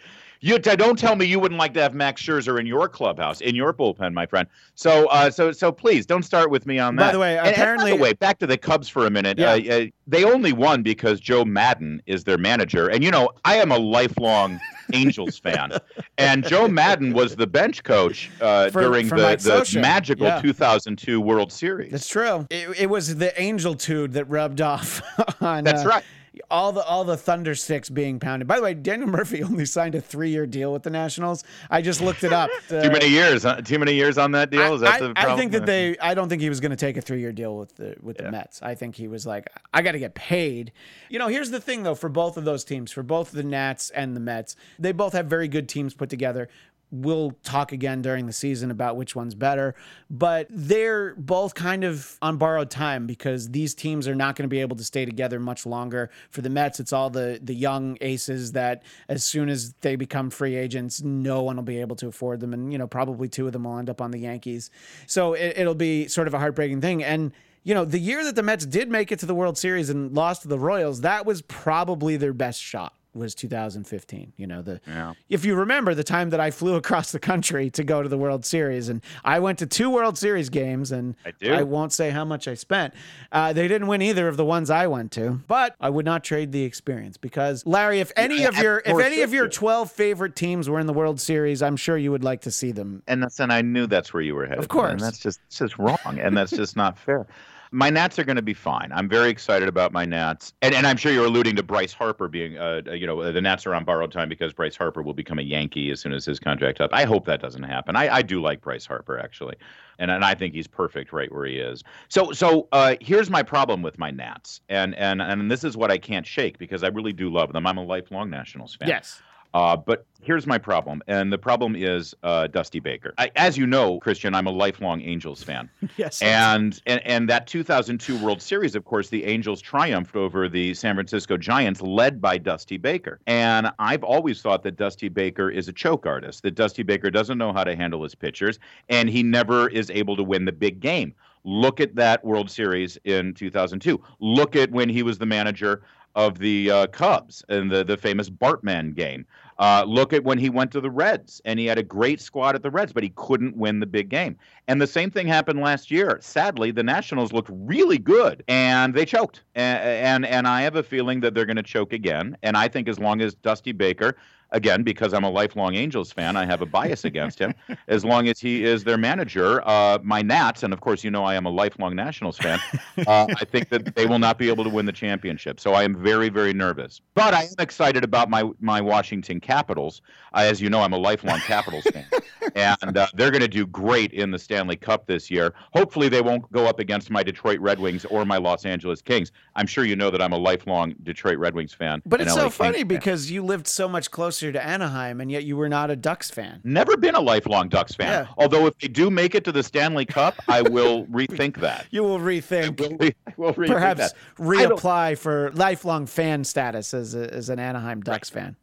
Speaker 6: You don't tell me you wouldn't like to have Max Scherzer in your clubhouse, in your bullpen, my friend. So, uh, so, so please don't start with me on that.
Speaker 5: By the way,
Speaker 6: And- and
Speaker 5: apparently-
Speaker 6: by the way, back to the Cubs for a minute.
Speaker 5: Yeah.
Speaker 6: Uh, uh, they only won because Joe Maddon is their manager, and you know I am a lifelong Angels fan, and Joe Maddon was the bench coach uh,
Speaker 5: For-
Speaker 6: during
Speaker 5: for
Speaker 6: the, the magical
Speaker 5: Yeah.
Speaker 6: 2002 World Series.
Speaker 5: That's true. It, it was the angel tude that rubbed off on.
Speaker 6: That's
Speaker 5: uh,
Speaker 6: right.
Speaker 5: All the all the thunder sticks being pounded. By the way, Daniel Murphy only signed a three year deal with the Nationals. I just looked it up.
Speaker 6: Too many years. Huh? Too many years on that deal. Is that
Speaker 5: I,
Speaker 6: the
Speaker 5: I think that they. I don't think he was going to take a three year deal with the with the Mets. I think he was like, I got to get paid. You know, here's the thing though, for both of those teams, for both the Nats and the Mets, they both have very good teams put together. We'll talk again during the season about which one's better, but they're both kind of on borrowed time because these teams are not going to be able to stay together much longer. For the Mets, it's all the the young aces that as soon as they become free agents, no one will be able to afford them, and you know probably two of them will end up on the Yankees. So it, it'll be sort of a heartbreaking thing, and. You know, the year that the Mets did make it to the World Series and lost to the Royals, that was probably their best shot. Was 2015. You know, the
Speaker 6: Yeah.
Speaker 5: if you remember the time that I flew across the country to go to the World Series, and I went to two World Series games, and
Speaker 6: I do.
Speaker 5: I won't say how much I spent. Uh, they didn't win either of the ones I went to, but I would not trade the experience because Larry, if any of your if any of your 12 favorite teams were in the World Series, I'm sure you would like to see them.
Speaker 6: and that's and I knew that's where you were headed.
Speaker 5: Of course.
Speaker 6: and that's just it's just wrong, and that's just not fair. My Nats are going to be fine. I'm very excited about my Nats, and and I'm sure you're alluding to Bryce Harper being, uh, you know, the Nats are on borrowed time because Bryce Harper will become a Yankee as soon as his contract up. I hope that doesn't happen. I, I do like Bryce Harper actually, and and I think he's perfect right where he is. So so uh, here's my problem with my Nats, and and and this is what I can't shake because I really do love them. I'm a lifelong Nationals fan.
Speaker 5: Yes.
Speaker 6: Uh, but here's my problem, and the problem is uh, Dusty Baker. I, as you know, Christian, I'm a lifelong Angels fan,
Speaker 5: Yes.
Speaker 6: and, and and that 2002 World Series, of course, the Angels triumphed over the San Francisco Giants, led by Dusty Baker. And I've always thought that Dusty Baker is a choke artist. That Dusty Baker doesn't know how to handle his pitchers, and he never is able to win the big game. Look at that World Series in 2002. Look at when he was the manager of the uh, Cubs and the the famous Bartman game. Uh, look at when he went to the Reds and he had a great squad at the Reds, but he couldn't win the big game. And the same thing happened last year. Sadly, the Nationals looked really good and they choked. And and, and I have a feeling that they're going to choke again. And I think as long as Dusty Baker again, because I'm a lifelong Angels fan, I have a bias against him. As long as he is their manager, uh, my Nats, and of course, you know I am a lifelong Nationals fan, uh, I think that they will not be able to win the championship. So I am very, very nervous. But I am excited about my, my Washington Capitals. Uh, as you know, I'm a lifelong Capitals fan. And uh, they're going to do great in the Stanley Cup this year. Hopefully, they won't go up against my Detroit Red Wings or my Los Angeles Kings. I'm sure you know that I'm a lifelong Detroit Red Wings fan.
Speaker 5: But it's
Speaker 6: and
Speaker 5: so
Speaker 6: LA
Speaker 5: funny
Speaker 6: fan.
Speaker 5: because you lived so much closer to Anaheim, and yet you were not a Ducks fan.
Speaker 6: Never been a lifelong Ducks fan.
Speaker 5: Yeah.
Speaker 6: Although if they do make it to the Stanley Cup, I will rethink that.
Speaker 5: You will
Speaker 6: I
Speaker 5: rethink,
Speaker 6: will, re- I will rethink
Speaker 5: perhaps
Speaker 6: that. I
Speaker 5: reapply for lifelong fan status as, a, as an Anaheim Ducks fan.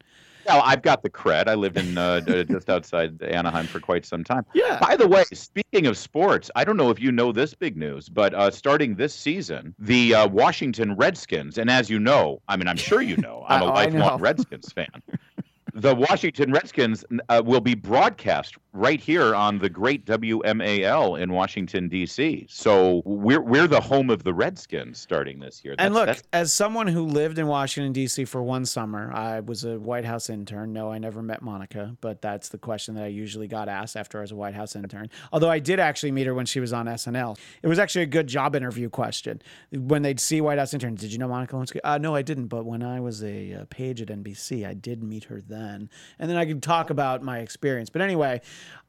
Speaker 6: Well, I've got the cred. I lived in uh, uh, just outside Anaheim for quite some time.
Speaker 5: Yeah.
Speaker 6: By the way, speaking of sports, I don't know if you know this big news, but uh, starting this season, the uh, Washington Redskins, and as you know, I mean, I'm sure you know, I'm a
Speaker 5: Oh,
Speaker 6: lifelong. Redskins fan. The Washington Redskins uh, will be broadcast right here on the great WMAL in Washington D.C. So we're we're the home of the Redskins starting this year.
Speaker 5: And look,
Speaker 6: that's-
Speaker 5: as someone who lived in Washington D.C. for one summer, I was a White House intern. No, I never met Monica, but that's the question that I usually got asked after I was a White House intern. Although I did actually meet her when she was on SNL. It was actually a good job interview question. When they'd see White House interns, did you know Monica Lewinsky? Uh, no, I didn't. But when I was a, uh page at NBC, I did meet her then, and then I could talk about my experience. But anyway,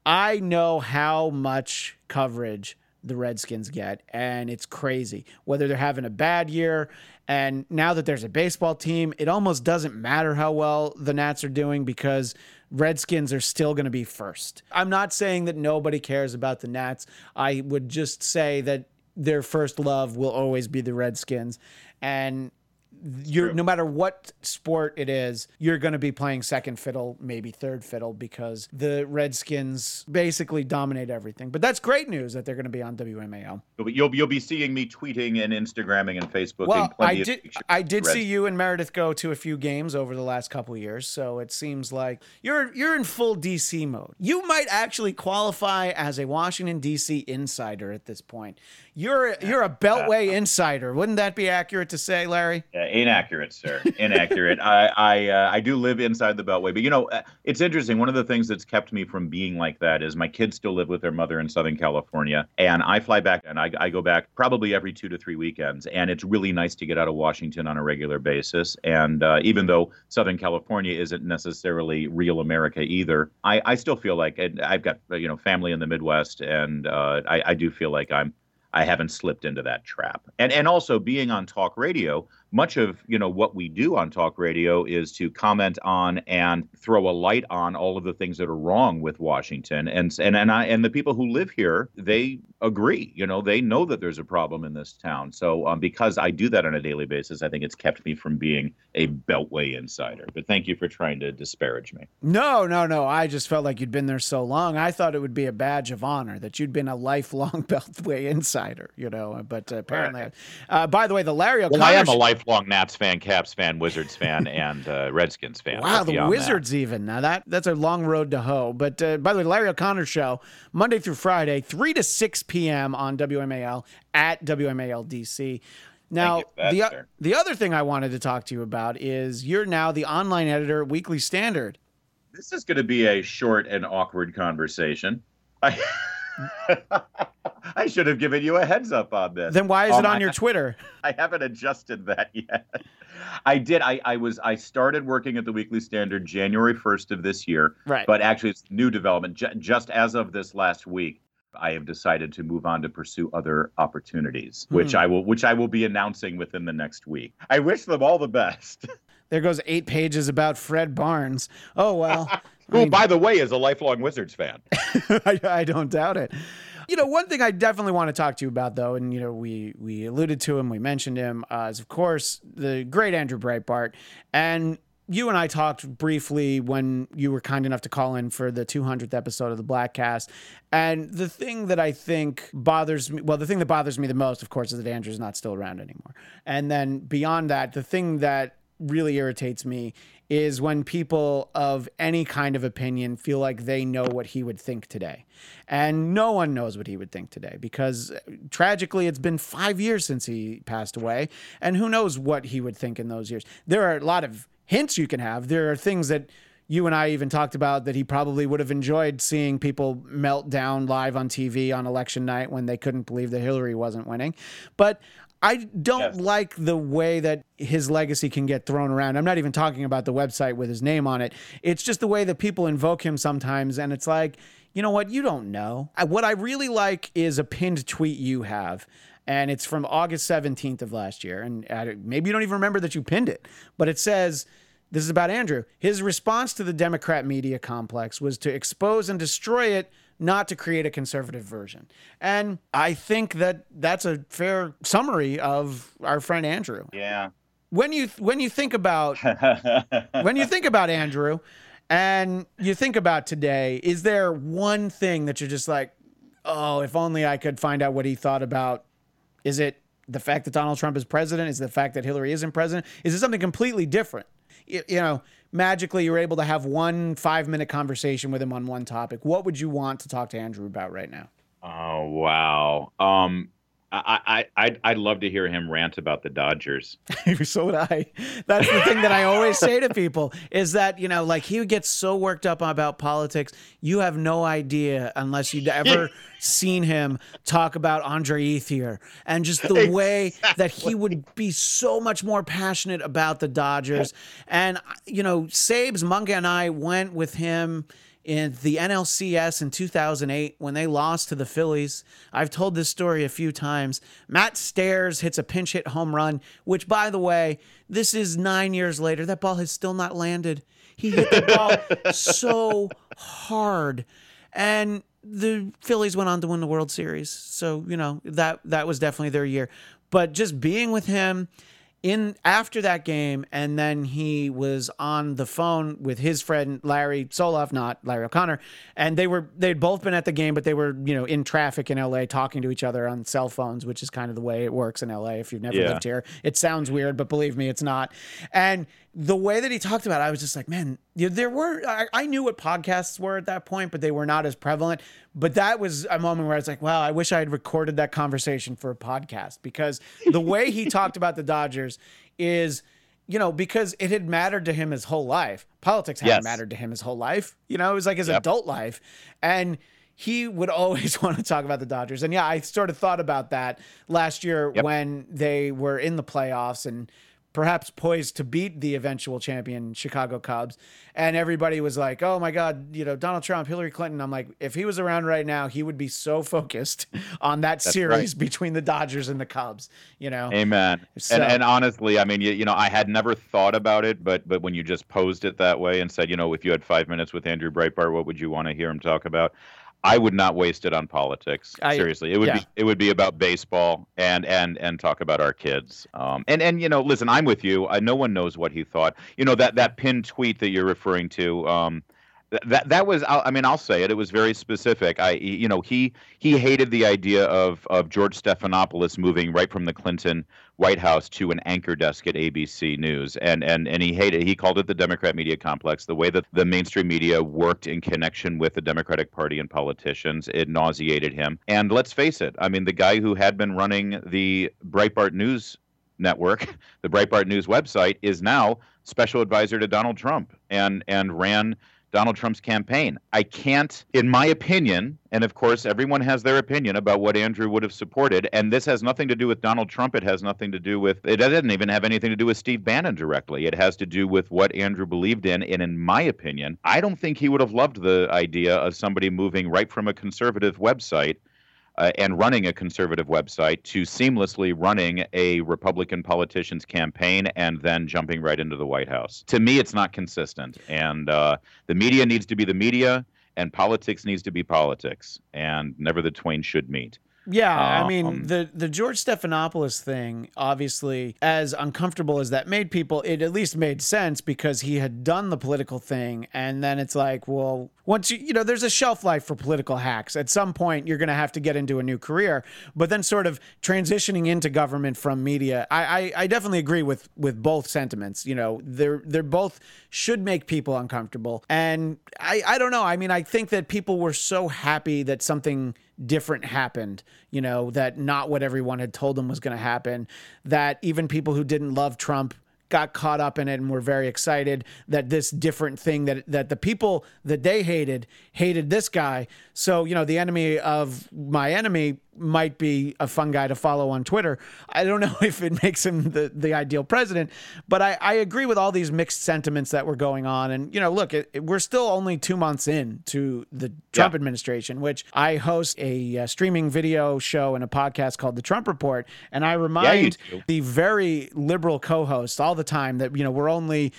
Speaker 5: I know how much coverage the Redskins get, and it's crazy. Whether they're having a bad year, and now that there's a baseball team, it almost doesn't matter how well the Nats are doing because Redskins are still going to be first. I'm not saying that nobody cares about the Nats. I would just say that their first love will always be the Redskins, and you're no matter what sport it is, you're going to be playing second fiddle, maybe third fiddle, because the Redskins basically dominate everything. But that's great news that they're going to be on WMAL.
Speaker 6: You'll be, you'll, you'll be seeing me tweeting and Instagramming and Facebooking
Speaker 5: Well,
Speaker 6: plenty
Speaker 5: I did. I did see you and Meredith go to a few games over the last couple years, so it seems like you're you're in full DC mode. You might actually qualify as a Washington DC insider at this point. You're you're a Beltway insider. Wouldn't that be accurate to say, Larry?
Speaker 6: Uh, inaccurate, sir. Inaccurate. I I uh, I do live inside the Beltway, but you know, uh, it's interesting. One of the things that's kept me from being like that is my kids still live with their mother in Southern California, and I fly back and I, I go back probably every two to three weekends, and it's really nice to get out of Washington on a regular basis. And uh, even though Southern California isn't necessarily real America either, I, I still feel like I've got uh, you know family in the Midwest, and uh, I, I do feel like I'm I haven't slipped into that trap. And and also being on talk radio, much of you know what we do on talk radio is to comment on and throw a light on all of the things that are wrong with Washington. And and and I and the people who live here, they agree. You know, they know that there's a problem in this town. So um, because I do that on a daily basis, I think it's kept me from being a Beltway insider. But thank you for trying to disparage me.
Speaker 5: No, no, no. I just felt like you'd been there so long. I thought it would be a badge of honor that you'd been a lifelong Beltway insider, you know. But uh, apparently, uh, by the way, the Larry O'Connor.
Speaker 6: Well, I am a
Speaker 5: sh-
Speaker 6: lifelong Nats fan, Caps fan, Wizards fan, and uh, Redskins fan.
Speaker 5: Wow, the
Speaker 6: beyond that-
Speaker 5: Wizards even. Now that that's a long road to hoe. But uh, by the way, Larry O'Connor show Monday through Friday, three to six p.m. on WMAL at WMAL DC. Now
Speaker 6: you
Speaker 5: the o- the other thing I wanted to talk to you about is you're now the online editor at Weekly Standard.
Speaker 6: This is going to be a short and awkward conversation. I, I should have given you a heads up on this.
Speaker 5: Then why is it
Speaker 6: Um,
Speaker 5: on
Speaker 6: I-
Speaker 5: your Twitter?
Speaker 6: I haven't adjusted that yet. I did. I, I was. I started working at the Weekly Standard January first of this year.
Speaker 5: Right.
Speaker 6: But actually, it's new development. Ju- just as of this last week, I have decided to move on to pursue other opportunities, which
Speaker 5: Hmm.
Speaker 6: I will. Which I will be announcing within the next week. I wish them all the best.
Speaker 5: There goes eight pages about Fred Barnes. Oh well. I
Speaker 6: Who,
Speaker 5: mean-
Speaker 6: by the way, is a lifelong Wizards fan.
Speaker 5: I, I don't doubt it. You know, one thing I definitely want to talk to you about, though, and you know, we we alluded to him, we mentioned him, uh, is of course the great Andrew Breitbart, and you and I talked briefly when you were kind enough to call in for the 200th episode of the Bladtcast. And the thing that I think bothers me, well, the thing that bothers me the most, of course, is that Andrew's not still around anymore. And then beyond that, the thing that really irritates me is when people of any kind of opinion feel like they know what he would think today. And no one knows what he would think today because uh, tragically it's been 5 years since he passed away and who knows what he would think in those years. There are a lot of hints you can have. There are things that you and I even talked about that he probably would have enjoyed seeing people melt down live on TV on election night when they couldn't believe that Hillary wasn't winning. But I don't
Speaker 6: Yes.
Speaker 5: like the way that his legacy can get thrown around. I'm not even talking about the website with his name on it. It's just the way that people invoke him sometimes. And it's like, you know what? You don't know. I- What I really like is a pinned tweet you have. And it's from August 17th of last year. And I, maybe you don't even remember that you pinned it, but it says, this is about Andrew. His response to the Democrat media complex was to expose and destroy it, not to create a conservative version. And I think that that's a fair summary of our friend Andrew.
Speaker 6: Yeah.
Speaker 5: When you when you think about when you think about Andrew and you think about today, is there one thing that you're just like, oh, if only I could find out what he thought about? Is it the fact that Donald Trump is president? Is it the fact that Hillary isn't president? Is it something completely different? You, you know, magically you're able to have one five minute conversation with him on one topic. What would you want to talk to Andrew about right now?
Speaker 6: Oh wow. Um, I I I'd, I'd love to hear him rant about the Dodgers.
Speaker 5: so would I. That's the thing that I always say to people is that, you know, like he gets so worked up about politics. You have no idea unless you'd ever seen him talk about Andre Ethier and just the way that he would be so much more passionate about the Dodgers. And, you know, Sabes, Munga, and I went with him in the NLCS in 2008 when they lost to the Phillies. I've told this story a few times. Matt Stairs hits a pinch hit home run, which, by the way, this is nine years later. That ball has still not landed. He hit the ball so hard. And the Phillies went on to win the World Series. So, you know, that that was definitely their year. But just being with him in after that game, and then he was on the phone with his friend Larry Solov, not Larry O'Connor, and they were they'd both been at the game, but they were you know in traffic in LA talking to each other on cell phones, which is kind of the way it works in LA. If you've never
Speaker 6: Yeah.
Speaker 5: lived here, it sounds weird, but believe me, it's not. And the way that he talked about it, I was just like, man, there were, I, I knew what podcasts were at that point, but they were not as prevalent. But that was a moment where I was like, wow, I wish I had recorded that conversation for a podcast because the way he talked about the Dodgers is, you know, because it had mattered to him his whole life. Politics hadn't
Speaker 6: Yes.
Speaker 5: mattered to him his whole life. You know, it was like his
Speaker 6: Yep.
Speaker 5: adult life. And he would always want to talk about the Dodgers. And yeah, I sort of thought about that last year
Speaker 6: Yep.
Speaker 5: when they were in the playoffs and perhaps poised to beat the eventual champion Chicago Cubs. And everybody was like, oh my God, you know, Donald Trump, Hillary Clinton. I'm like, if he was around right now, he would be so focused on that series between the Dodgers and the Cubs, you know?
Speaker 6: Amen.
Speaker 5: So-
Speaker 6: and and honestly, I mean, you, you know, I had never thought about it, but but when you just posed it that way and said, you know, if you had five minutes with Andrew Breitbart, what would you want to hear him talk about? I would not waste it on politics.
Speaker 5: I-
Speaker 6: Seriously, it would
Speaker 5: yeah.
Speaker 6: be it would be about baseball and and and talk about our kids. Um, and and you know, listen, I'm with you. I, no one knows what he thought. You know that that pinned tweet that you're referring to. Um, that that was I mean I'll say it it was very specific. I you know he he hated the idea of of George Stephanopoulos moving right from the Clinton White House to an anchor desk at ABC News. And and and he hated he called it the Democrat media complex the way that the mainstream media worked in connection with the Democratic Party and politicians it nauseated him. And let's face it I mean the guy who had been running the Breitbart News network the Breitbart News website is now special advisor to Donald Trump and and ran Donald Trump's campaign. I can't, in my opinion, and of course, everyone has their opinion about what Andrew would have supported. And this has nothing to do with Donald Trump. It has nothing to do with, it doesn't even have anything to do with Steve Bannon directly. It has to do with what Andrew believed in. And in my opinion, I don't think he would have loved the idea of somebody moving right from a conservative website uh, and running a conservative website to seamlessly running a Republican politician's campaign and then jumping right into the White House. To me, it's not consistent. And uh, the media needs to be the media, and politics needs to be politics, and never the twain should meet.
Speaker 5: Yeah, I mean
Speaker 6: Um,
Speaker 5: the the George Stephanopoulos thing, obviously, as uncomfortable as that made people, it at least made sense because he had done the political thing, and then it's like, well, once you you know, there's a shelf life for political hacks. At some point, you're going to have to get into a new career, but then sort of transitioning into government from media, I I, I definitely agree with with both sentiments. You know, they're they're both should make people uncomfortable, and I I don't know. I mean, I think that people were so happy that something different happened, you know, that not what everyone had told them was going to happen, that even people who didn't love Trump got caught up in it and were very excited that this different thing that that the people that they hated hated this guy. So you know, the enemy of my enemy might be a fun guy to follow on Twitter. I don't know if it makes him the, the ideal president, but I, I agree with all these mixed sentiments that were going on. And, you know, look, it, it, we're still only two months in to the Trump
Speaker 6: Yeah.
Speaker 5: administration, which I host a uh, streaming video show and a podcast called The Trump Report. And I remind
Speaker 6: do.
Speaker 5: the very liberal co hosts all the time that, you know, we're only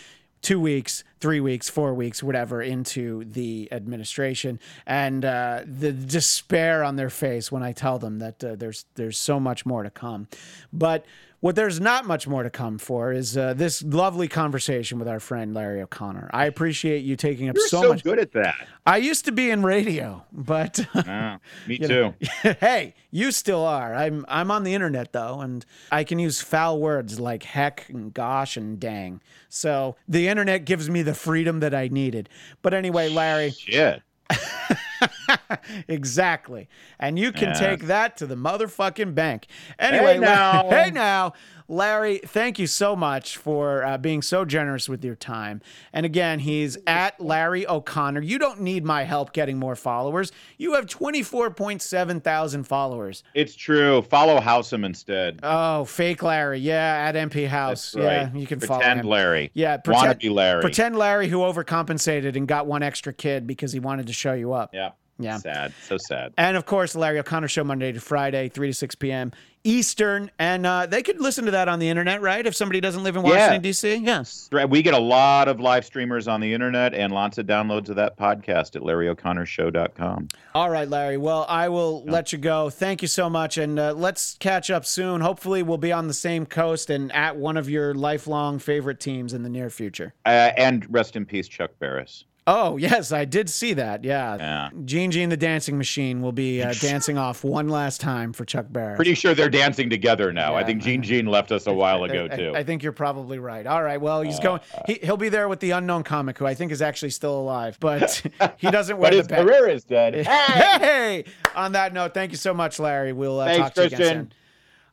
Speaker 5: two weeks, three weeks, four weeks, whatever, into the administration, and uh, the despair on their face when I tell them that uh, there's there's so much more to come. But what there's not much more to come for is uh, this lovely conversation with our friend Larry O'Connor. I appreciate you taking up
Speaker 6: You're
Speaker 5: so,
Speaker 6: so,
Speaker 5: much.
Speaker 6: good at that.
Speaker 5: I used to be in radio, but
Speaker 6: me too.
Speaker 5: know, hey, you still are. I'm I'm on the internet though, and I can use foul words like heck and gosh and dang. So the internet gives me the freedom that I needed. But anyway, Larry,
Speaker 6: Shit.
Speaker 5: exactly. And you can
Speaker 6: Yeah.
Speaker 5: take that to the motherfucking bank. Anyway,
Speaker 6: Hey, now.
Speaker 5: hey now, Larry, thank you so much for uh, being so generous with your time. And again, he's at Larry O'Connor. You don't need my help getting more followers. You have 24.7 thousand followers.
Speaker 6: It's true. Follow Housem instead.
Speaker 5: Oh, fake Larry. Yeah, at MP House.
Speaker 6: That's
Speaker 5: Yeah, you can
Speaker 6: Pretend
Speaker 5: follow him.
Speaker 6: Larry.
Speaker 5: Yeah, pretend,
Speaker 6: Wannabe Larry.
Speaker 5: Pretend Larry who overcompensated and got one extra kid because he wanted to show you up.
Speaker 6: Yeah.
Speaker 5: Yeah.
Speaker 6: Sad. So sad.
Speaker 5: And of course, the Larry O'Connor Show Monday to Friday, 3 to 6 p.m. Eastern. And uh, they could listen to that on the internet, right? If somebody doesn't live in
Speaker 6: Yeah.
Speaker 5: Washington, D.C.? Yes.
Speaker 6: We get a lot of live streamers on the internet and lots of downloads of that podcast at LarryO'ConnorShow.com.
Speaker 5: All right, Larry. Well, I will let you go. Thank you so much. And uh, let's catch up soon. Hopefully, we'll be on the same coast and at one of your lifelong favorite teams in the near future.
Speaker 6: Uh, and rest in peace, Chuck Barris.
Speaker 5: Oh, yes, I did see that. Yeah.
Speaker 6: Yeah.
Speaker 5: Gene Gene the Dancing Machine will be uh, dancing off one last time for Chuck Barris.
Speaker 6: Pretty sure they're dancing together now. I
Speaker 5: Yeah.
Speaker 6: think Gene Gene left us a while ago,
Speaker 5: I-
Speaker 6: too.
Speaker 5: I, I think you're probably right. All right. Well,
Speaker 6: Uh,
Speaker 5: he's going. He, he'll be there with the unknown comic, who I think is actually still alive, but he doesn't wear
Speaker 6: but
Speaker 5: the
Speaker 6: his career is dead.
Speaker 5: Hey! On that note, thank you so much, Larry. We'll uh,
Speaker 6: Thanks,
Speaker 5: talk to you again soon.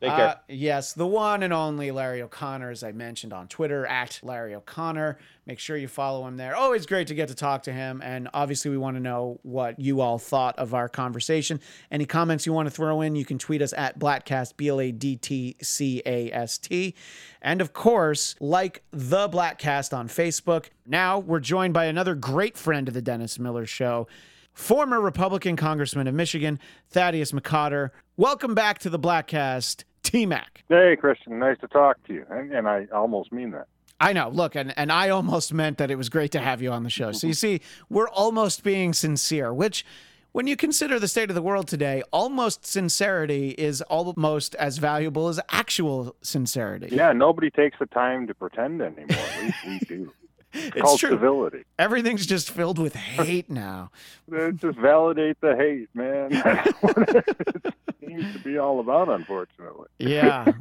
Speaker 6: Take care.
Speaker 5: Uh, yes, the one and only Larry O'Connor, as I mentioned on Twitter, at Larry O'Connor. Make sure you follow him there. Always great to get to talk to him. And obviously, we want to know what you all thought of our conversation. Any comments you want to throw in, you can tweet us at Bladtcast, B L A D T C A S T. And of course, like the Bladtcast on Facebook. Now we're joined by another great friend of the Dennis Miller Show former Republican Congressman of Michigan, Thaddeus McCotter. Welcome back to the Bladtcast, T Mac.
Speaker 2: Hey, Christian, nice to talk to you. And, and I almost mean that.
Speaker 5: I know. Look, and, and I almost meant that it was great to have you on the show. So you see, we're almost being sincere, which when you consider the state of the world today, almost sincerity is almost as valuable as actual sincerity.
Speaker 2: Yeah, nobody takes the time to pretend anymore. At least we do. It's,
Speaker 5: It's
Speaker 2: called
Speaker 5: true.
Speaker 2: civility.
Speaker 5: Everything's just filled with hate now.
Speaker 2: Just validate the hate, man. That's what it seems to be all about, unfortunately.
Speaker 5: Yeah.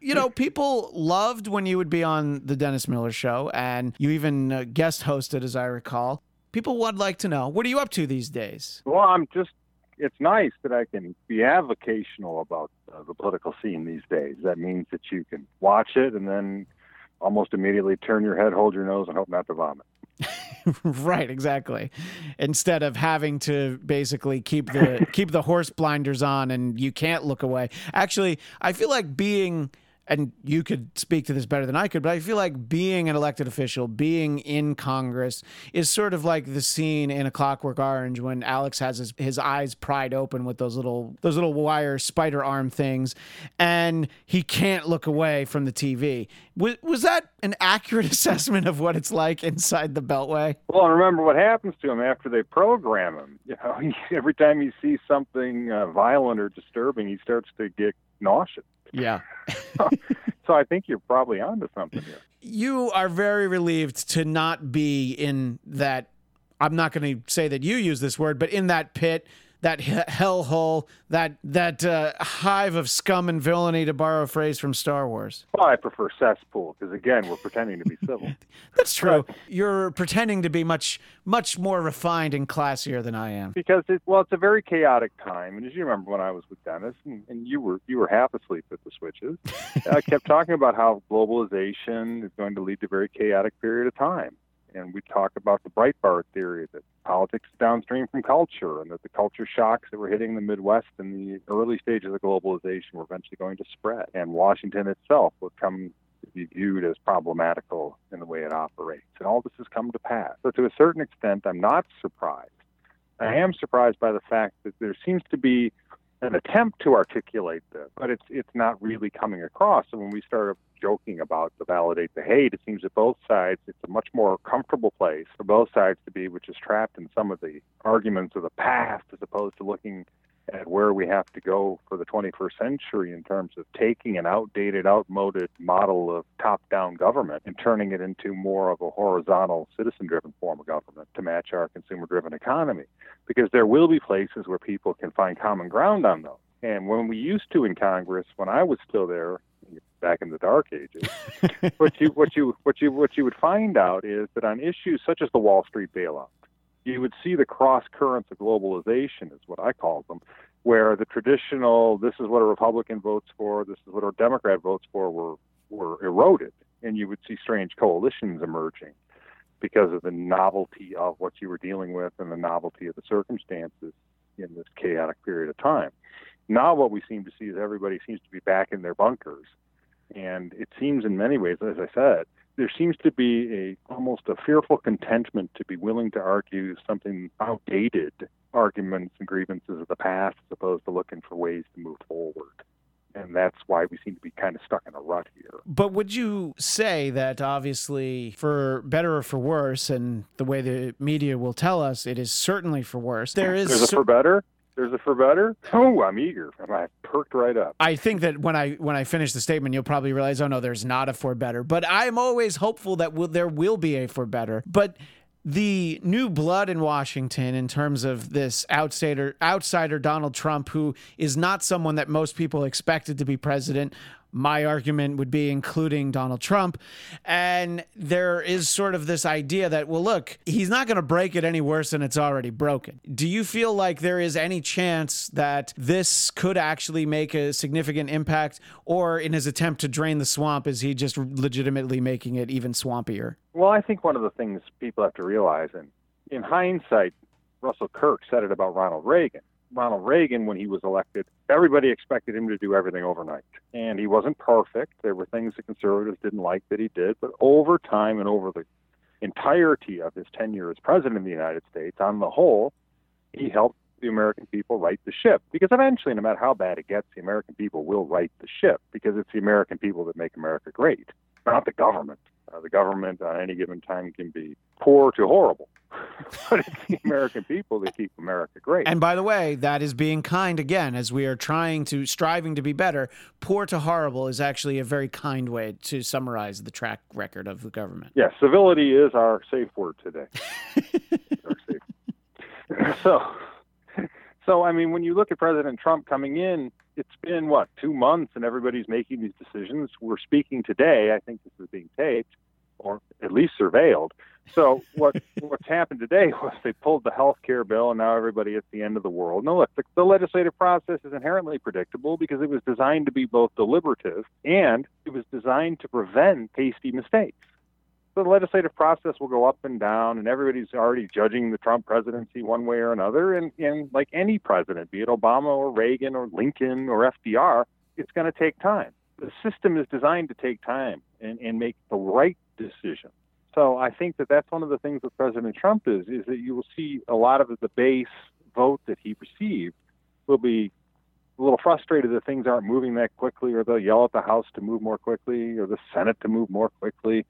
Speaker 5: you know, people loved when you would be on the Dennis Miller show, and you even uh, guest hosted, as I recall. People would like to know what are you up to these days?
Speaker 2: Well, I'm just. It's nice that I can be avocational about uh, the political scene these days. That means that you can watch it and then almost immediately turn your head, hold your nose, and hope not to vomit.
Speaker 5: right, exactly. Instead of having to basically keep the keep the horse blinders on and you can't look away. Actually, I feel like being and you could speak to this better than I could, but I feel like being an elected official, being in Congress is sort of like the scene in A Clockwork Orange when Alex has his, his eyes pried open with those little those little wire spider arm things and he can't look away from the TV. Was, was that an accurate assessment of what it's like inside the Beltway?
Speaker 2: Well, and remember what happens to him after they program him. You know, he, every time he sees something uh, violent or disturbing, he starts to get nauseous.
Speaker 5: Yeah.
Speaker 2: So I think you're probably onto something here.
Speaker 5: You are very relieved to not be in that. I'm not going to say that you use this word, but in that pit that hellhole, that that uh, hive of scum and villainy, to borrow a phrase from Star Wars.
Speaker 2: Well, I prefer cesspool because again, we're pretending to be civil.
Speaker 5: That's true. You're pretending to be much much more refined and classier than I am.
Speaker 2: because it well, it's a very chaotic time, and as you remember when I was with Dennis, and, and you were you were half asleep at the switches, I kept talking about how globalization is going to lead to a very chaotic period of time, and we talk about the Breitbart theory that politics is downstream from culture, and that the culture shocks that were hitting the Midwest in the early stages of globalization were eventually going to spread, and Washington itself would come to be viewed as problematical in the way it operates, and all this has come to pass. So to a certain extent, I'm not surprised. I am surprised by the fact that there seems to be an attempt to articulate this, but it's it's not really coming across. And when we started joking about the validate the hate, it seems that both sides it's a much more comfortable place for both sides to be, which is trapped in some of the arguments of the past, as opposed to looking at where we have to go for the 21st century in terms of taking an outdated, outmoded model of top-down government and turning it into more of a horizontal, citizen-driven form of government to match our consumer-driven economy. Because there will be places where people can find common ground on those. And when we used to in Congress, when I was still there, back in the dark ages, what you what you what you what you would find out is that on issues such as the Wall Street bailout, you would see the cross currents of globalization, is what I call them, where the traditional this is what a Republican votes for, this is what a Democrat votes for were were eroded, and you would see strange coalitions emerging because of the novelty of what you were dealing with and the novelty of the circumstances in this chaotic period of time. Now what we seem to see is everybody seems to be back in their bunkers. And it seems in many ways, as I said, there seems to be a almost a fearful contentment to be willing to argue something outdated arguments and grievances of the past as opposed to looking for ways to move forward. And that's why we seem to be kind of stuck in a rut here.
Speaker 5: But would you say that obviously, for better or for worse, and the way the media will tell us, it is certainly for worse. There is
Speaker 2: There's a for better. There's a for better. Oh, I'm eager. I perked right up.
Speaker 5: I think that when I when I finish the statement, you'll probably realize, oh no, there's not a for better. But I'm always hopeful that will, there will be a for better. But the new blood in Washington, in terms of this outsider outsider Donald Trump, who is not someone that most people expected to be president. My argument would be including Donald Trump. And there is sort of this idea that, well, look, he's not going to break it any worse than it's already broken. Do you feel like there is any chance that this could actually make a significant impact? Or in his attempt to drain the swamp, is he just legitimately making it even swampier?
Speaker 2: Well, I think one of the things people have to realize, and in hindsight, Russell Kirk said it about Ronald Reagan. Ronald Reagan, when he was elected, everybody expected him to do everything overnight. And he wasn't perfect. There were things that conservatives didn't like that he did. But over time and over the entirety of his tenure as president of the United States, on the whole, he helped the American people right the ship. Because eventually, no matter how bad it gets, the American people will right the ship because it's the American people that make America great, not the government. Uh, the government on any given time can be poor to horrible, but it's the American people that keep America great.
Speaker 5: And by the way, that is being kind again, as we are trying to, striving to be better. Poor to horrible is actually a very kind way to summarize the track record of the government.
Speaker 2: Yes, civility is our safe word today. So, so I mean, when you look at President Trump coming in, it's been what two months, and everybody's making these decisions. We're speaking today. I think this is being taped, or at least surveilled. So what what's happened today was they pulled the health care bill, and now everybody at the end of the world. No, look, the, the legislative process is inherently predictable because it was designed to be both deliberative and it was designed to prevent hasty mistakes the legislative process will go up and down, and everybody's already judging the Trump presidency one way or another. And, and like any president, be it Obama or Reagan or Lincoln or FDR, it's going to take time. The system is designed to take time and, and make the right decision. So I think that that's one of the things with President Trump is is that you will see a lot of the base vote that he received will be a little frustrated that things aren't moving that quickly, or they'll yell at the House to move more quickly, or the Senate to move more quickly.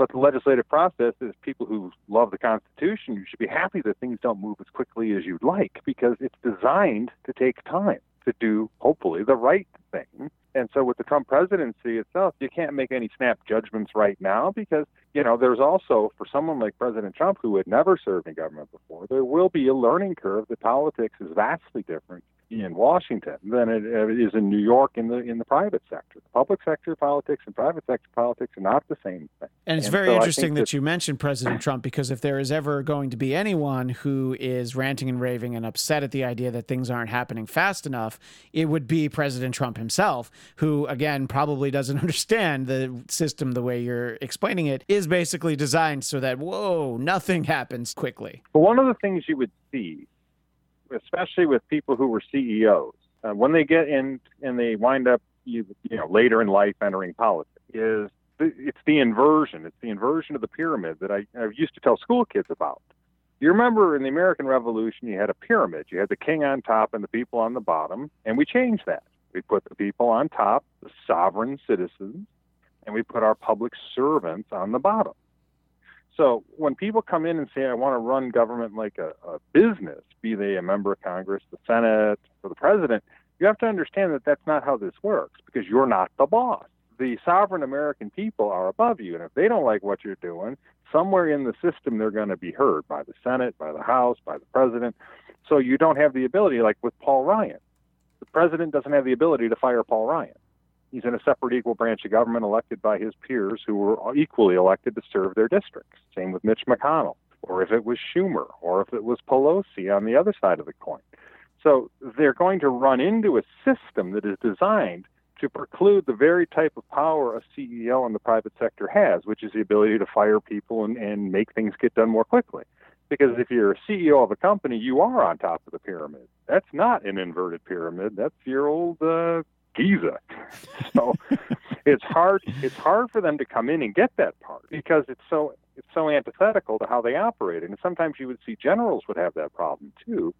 Speaker 2: But the legislative process is people who love the Constitution. You should be happy that things don't move as quickly as you'd like because it's designed to take time to do, hopefully, the right thing And so with the Trump presidency itself, you can't make any snap judgments right now because, you know, there's also, for someone like President Trump who had never served in government before, there will be a learning curve that politics is vastly different in Washington than it uh, is in New York in the in the private sector. The public sector politics and private sector politics are not the same thing.
Speaker 5: And it's
Speaker 2: And
Speaker 5: very
Speaker 2: so
Speaker 5: interesting that,
Speaker 2: that-
Speaker 5: you mentioned President Trump because if there is ever going to be anyone who is ranting and raving and upset at the idea that things aren't happening fast enough, it would be President Trump himself, who again probably doesn't understand the system the way you're explaining it is basically designed so that whoa, nothing happens quickly.
Speaker 2: But one of the things you would see, especially with people who were CEOs, uh, when they get in and they wind up, you, you know, later in life entering politics, is it's the inversion. It's the inversion of the pyramid that I, I used to tell school kids about. You remember in the American Revolution, you had a pyramid. You had the king on top and the people on the bottom, and we changed that. We put the people on top, the sovereign citizens, and we put our public servants on the bottom. So when people come in and say, I want to run government like a, a business, be they a member of Congress, the Senate, or the president, you have to understand that that's not how this works because you're not the boss. The sovereign American people are above you. And if they don't like what you're doing, somewhere in the system they're going to be heard by the Senate, by the House, by the president. So you don't have the ability, like with Paul Ryan. The president doesn't have the ability to fire Paul Ryan. He's in a separate equal branch of government elected by his peers who were equally elected to serve their districts. Same with Mitch McConnell, or if it was Schumer, or if it was Pelosi on the other side of the coin. So they're going to run into a system that is designed to preclude the very type of power a CEO in the private sector has, which is the ability to fire people and, and make things get done more quickly. Because if you're a CEO of a company, you are on top of the pyramid. That's not an inverted pyramid. That's your old uh, Giza. So it's hard. It's hard for them to come in and get that part because it's so it's so antithetical to how they operate. And sometimes you would see generals would have that problem too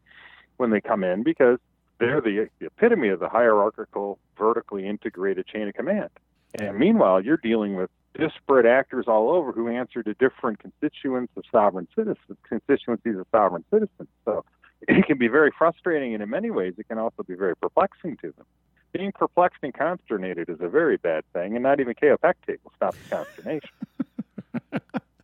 Speaker 2: when they come in because they're the, the epitome of the hierarchical, vertically integrated chain of command. And meanwhile, you're dealing with disparate actors all over who answer to different constituents of sovereign citizens, constituencies of sovereign citizens. So it can be very frustrating, and in many ways, it can also be very perplexing to them. Being perplexed and consternated is a very bad thing, and not even Kaopectate will stop the consternation.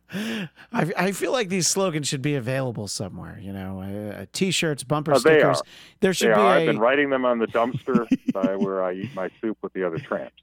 Speaker 5: I, I feel like these slogans should be available somewhere. You know, uh, t-shirts, bumper
Speaker 2: they
Speaker 5: stickers. There should
Speaker 2: They
Speaker 5: be
Speaker 2: are.
Speaker 5: a.
Speaker 2: I've been writing them on the dumpster by where I eat my soup with the other tramps.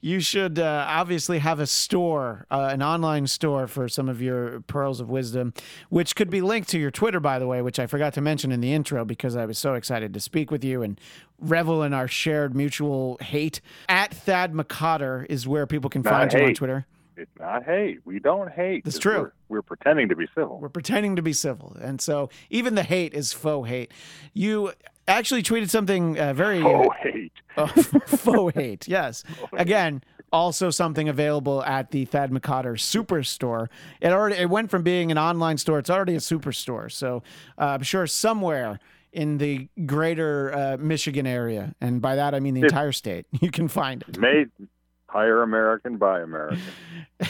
Speaker 5: You should uh, obviously have a store, uh, an online store for some of your pearls of wisdom, which could be linked to your Twitter, by the way, which I forgot to mention in the intro because I was so excited to speak with you and revel in our shared mutual hate. At Thad McCotter is where people can
Speaker 2: Not
Speaker 5: find you on. Twitter.
Speaker 2: It's not hate. We don't hate.
Speaker 5: That's true.
Speaker 2: We're, we're pretending to be civil.
Speaker 5: We're pretending to be civil, and so even the hate is faux hate. You actually tweeted something uh, very
Speaker 2: Oh, hate.
Speaker 5: Oh, faux hate, yes. Again, also something available at the Thad McCotter Superstore. It already it went from being an online store; it's already a superstore. So uh, I'm sure somewhere in the greater uh, Michigan area, and by that I mean the entire state, you can find it.
Speaker 2: Made hire American, buy American.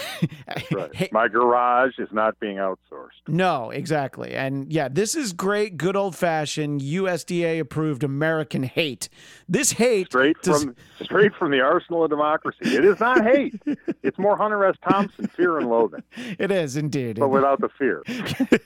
Speaker 2: Right.
Speaker 5: Hey-
Speaker 2: My garage is not being outsourced.
Speaker 5: No, exactly. And yeah, this is great, good old fashioned USDA approved American hate. This hate
Speaker 2: Straight
Speaker 5: does-
Speaker 2: from straight from the arsenal of democracy. It is not hate. It's more Hunter S. Thompson, fear and loathing,
Speaker 5: it is indeed.
Speaker 2: but without the fear.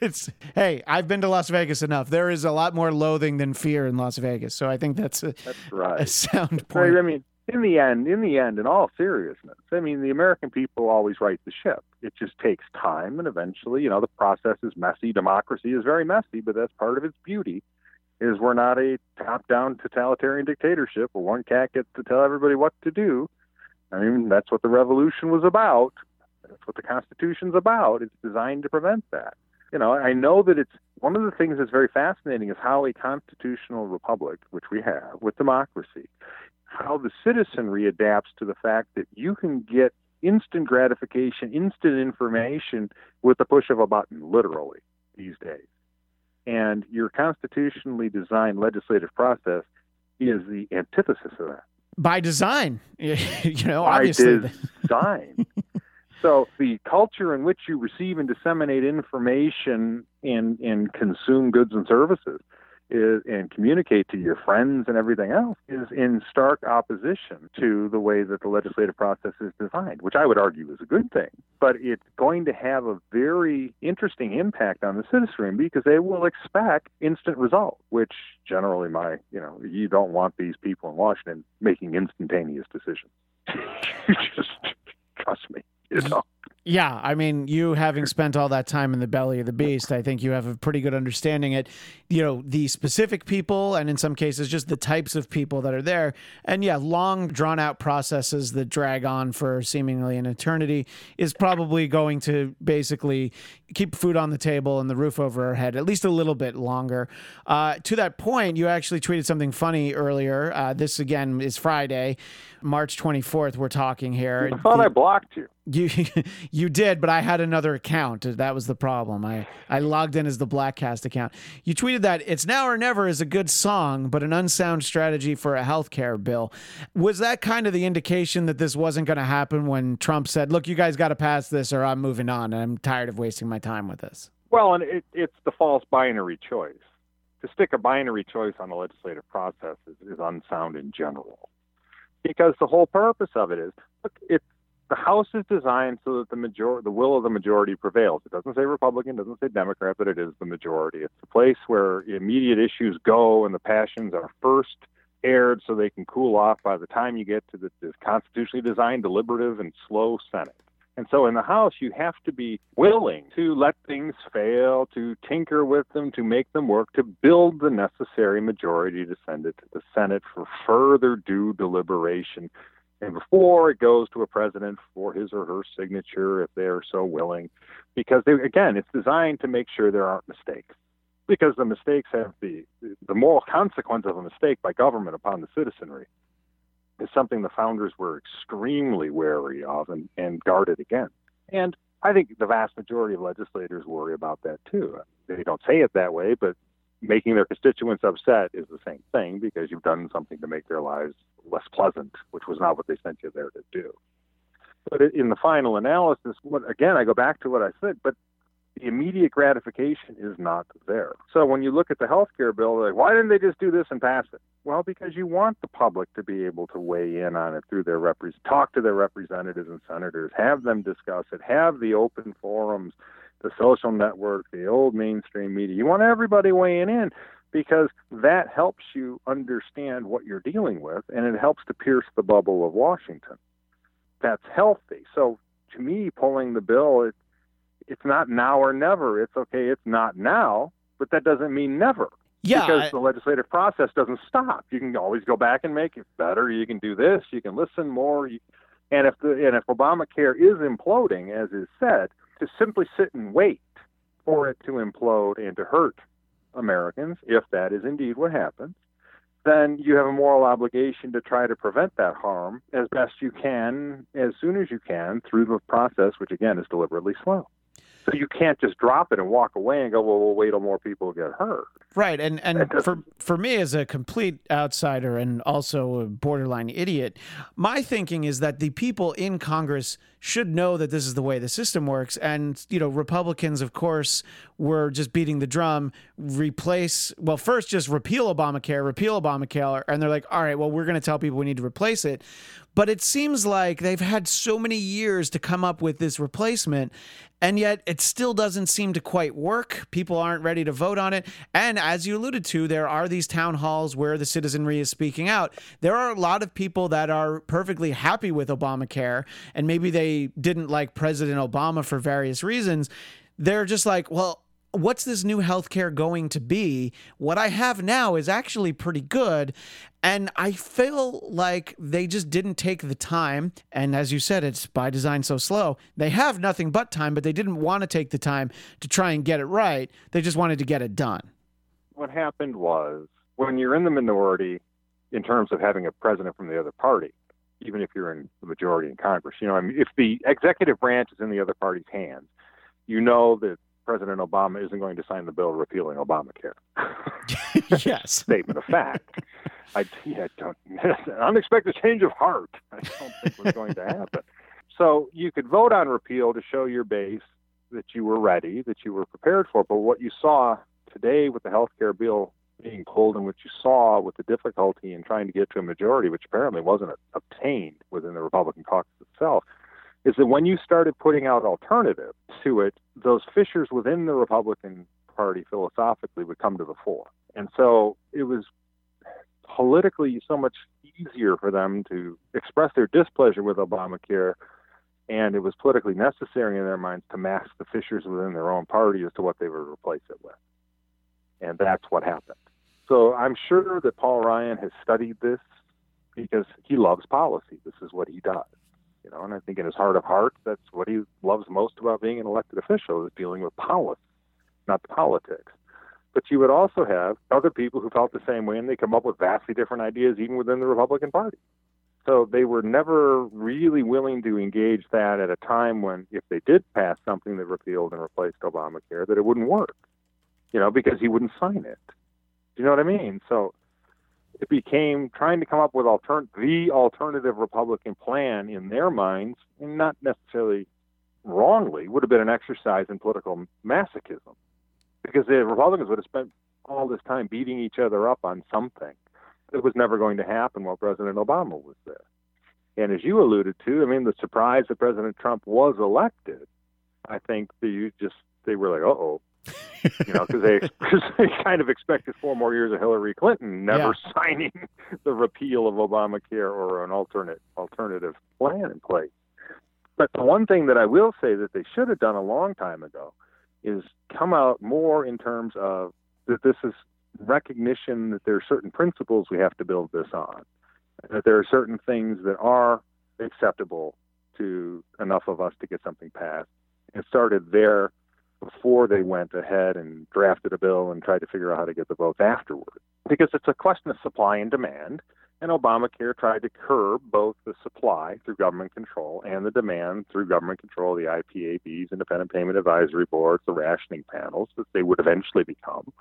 Speaker 5: it's hey, I've been to Las Vegas enough. There is a lot more loathing than fear in Las Vegas. So I think that's a,
Speaker 2: That's
Speaker 5: a sound point.
Speaker 2: I mean, in the end, in the end, in all seriousness, I mean, the American people always right the ship. It just takes time, and eventually, you know, the process is messy. Democracy is very messy, but that's part of its beauty. Is we're not a top-down totalitarian dictatorship where one cat gets to tell everybody what to do. I mean, that's what the revolution was about. That's what the Constitution's about. It's designed to prevent that. You know, I know that it's one of the things that's very fascinating is how a constitutional republic, which we have with democracy, how the citizenry adapts to the fact that you can get instant gratification, instant information with the push of a button, literally, these days. And your constitutionally designed legislative process is the antithesis of that.
Speaker 5: By design, you know,
Speaker 2: By
Speaker 5: obviously.
Speaker 2: design. so the culture in which you receive and disseminate information and, and consume goods and services is and communicate to your friends and everything else is in stark opposition to the way that the legislative process is designed, which I would argue is a good thing. But it's going to have a very interesting impact on the citizenry because they will expect instant result, which generally my you know, you don't want these people in Washington making instantaneous decisions. you just trust me, you mm-hmm. know.
Speaker 5: Yeah, I mean, you having spent all that time in the belly of the beast, I think you have a pretty good understanding at, you know, the specific people and in some cases just the types of people that are there. And yeah, long drawn out processes that drag on for seemingly an eternity is probably going to basically keep food on the table and the roof over our head at least a little bit longer. Uh, to that point, you actually tweeted something funny earlier. Uh, this again is Friday, March 24th. We're talking here.
Speaker 2: I thought
Speaker 5: The-
Speaker 2: I blocked you.
Speaker 5: you you did, but I had another account. That was the problem. I, I logged in as the Bladtcast account. You tweeted that "It's Now or Never" is a good song, but an unsound strategy for a healthcare bill. Was that kind of the indication that this wasn't going to happen when Trump said, "Look, you guys got to pass this, or I'm moving on, and I'm tired of wasting my time with this."
Speaker 2: Well, and it, it's the false binary choice. To stick a binary choice on the legislative process is, is unsound in general, because the whole purpose of it is look, it's the House is designed so that the major the will of the majority prevails. It doesn't say Republican, doesn't say Democrat, but it is the majority. It's the place where immediate issues go and the passions are first aired so they can cool off by the time you get to the, the constitutionally designed, deliberative, and slow Senate. And so in the House, you have to be willing to let things fail, to tinker with them, to make them work, to build the necessary majority to send it to the Senate for further due deliberation. And before it goes to a president for his or her signature, if they're so willing, because they, again, it's designed to make sure there aren't mistakes. Because the mistakes have the the moral consequence of a mistake by government upon the citizenry is something the founders were extremely wary of and, and guarded against. And I think the vast majority of legislators worry about that too. They don't say it that way, but making their constituents upset is the same thing because you've done something to make their lives less pleasant, which was not what they sent you there to do. But in the final analysis, what, again, I go back to what I said, but the immediate gratification is not there. So when you look at the health care bill, like, why didn't they just do this and pass it? Well, because you want the public to be able to weigh in on it through their repres talk to their representatives and senators, have them discuss it, have the open forums, the social network, the old mainstream media. You want everybody weighing in because that helps you understand what you're dealing with and it helps to pierce the bubble of Washington. That's healthy. So to me, pulling the bill, it, it's not now or never. It's okay, it's not now, but that doesn't mean never.
Speaker 5: Yeah,
Speaker 2: because
Speaker 5: I-
Speaker 2: the legislative process doesn't stop. You can always go back and make it better. You can do this. You can listen more. You, and if the and if Obamacare is imploding, as is said, to simply sit and wait for it to implode and to hurt Americans, if that is indeed what happens, then you have a moral obligation to try to prevent that harm as best you can, as soon as you can, through the process, which again is deliberately slow. So you can't just drop it and walk away and go, well, we'll wait till more people get hurt.
Speaker 5: Right, and and for for me as a complete outsider and also a borderline idiot, my thinking is that the people in Congress should know that this is the way the system works. And you know, Republicans, of course, were just beating the drum. Replace well, first just repeal Obamacare, repeal Obamacare, and they're like, all right, well, we're going to tell people we need to replace it. But it seems like they've had so many years to come up with this replacement, and yet it still doesn't seem to quite work. People aren't ready to vote on it. And as you alluded to, there are these town halls where the citizenry is speaking out. There are a lot of people that are perfectly happy with Obamacare, and maybe they didn't like President Obama for various reasons. They're just like, well, what's this new healthcare going to be? What I have now is actually pretty good. And I feel like they just didn't take the time. And as you said, it's by design so slow. They have nothing but time, but they didn't want to take the time to try and get it right. They just wanted to get it done.
Speaker 2: What happened was when you're in the minority in terms of having a president from the other party, even if you're in the majority in Congress, you know, I mean, if the executive branch is in the other party's hands, you know that President Obama isn't going to sign the bill repealing Obamacare.
Speaker 5: yes.
Speaker 2: Statement of fact. I yeah, don't an unexpected change of heart. I don't think was going to happen. So you could vote on repeal to show your base that you were ready, that you were prepared for. But what you saw today with the health care bill being pulled and what you saw with the difficulty in trying to get to a majority, which apparently wasn't obtained within the Republican caucus itself, is that when you started putting out alternatives to it, those fissures within the Republican Party philosophically would come to the fore. And so it was politically so much easier for them to express their displeasure with Obamacare, and it was politically necessary in their minds to mask the fissures within their own party as to what they would replace it with. And that's what happened. So I'm sure that Paul Ryan has studied this because he loves policy. This is what he does. You know, and I think in his heart of hearts, that's what he loves most about being an elected official is dealing with policy, not the politics. But you would also have other people who felt the same way, and they come up with vastly different ideas, even within the Republican Party. So they were never really willing to engage that at a time when, if they did pass something that repealed and replaced Obamacare, that it wouldn't work. You know, because he wouldn't sign it. Do you know what I mean? So it became trying to come up with the alternative Republican plan in their minds, and not necessarily wrongly, would have been an exercise in political masochism, because the Republicans would have spent all this time beating each other up on something that was never going to happen while President Obama was there. And as you alluded to, I mean, the surprise that President Trump was elected, I think that you just they were like, "Uh oh." You know, because they, cause they kind of expected four more years of Hillary Clinton never yeah. signing the repeal of Obamacare or an alternate alternative plan in place. But the one thing that I will say that they should have done a long time ago is come out more in terms of that this is recognition that there are certain principles we have to build this on, that there are certain things that are acceptable to enough of us to get something passed. and started there before they went ahead and drafted a bill and tried to figure out how to get the votes afterward. Because it's a question of supply and demand, and Obamacare tried to curb both the supply through government control and the demand through government control, the IPABs, independent payment advisory boards, the rationing panels that they would eventually become.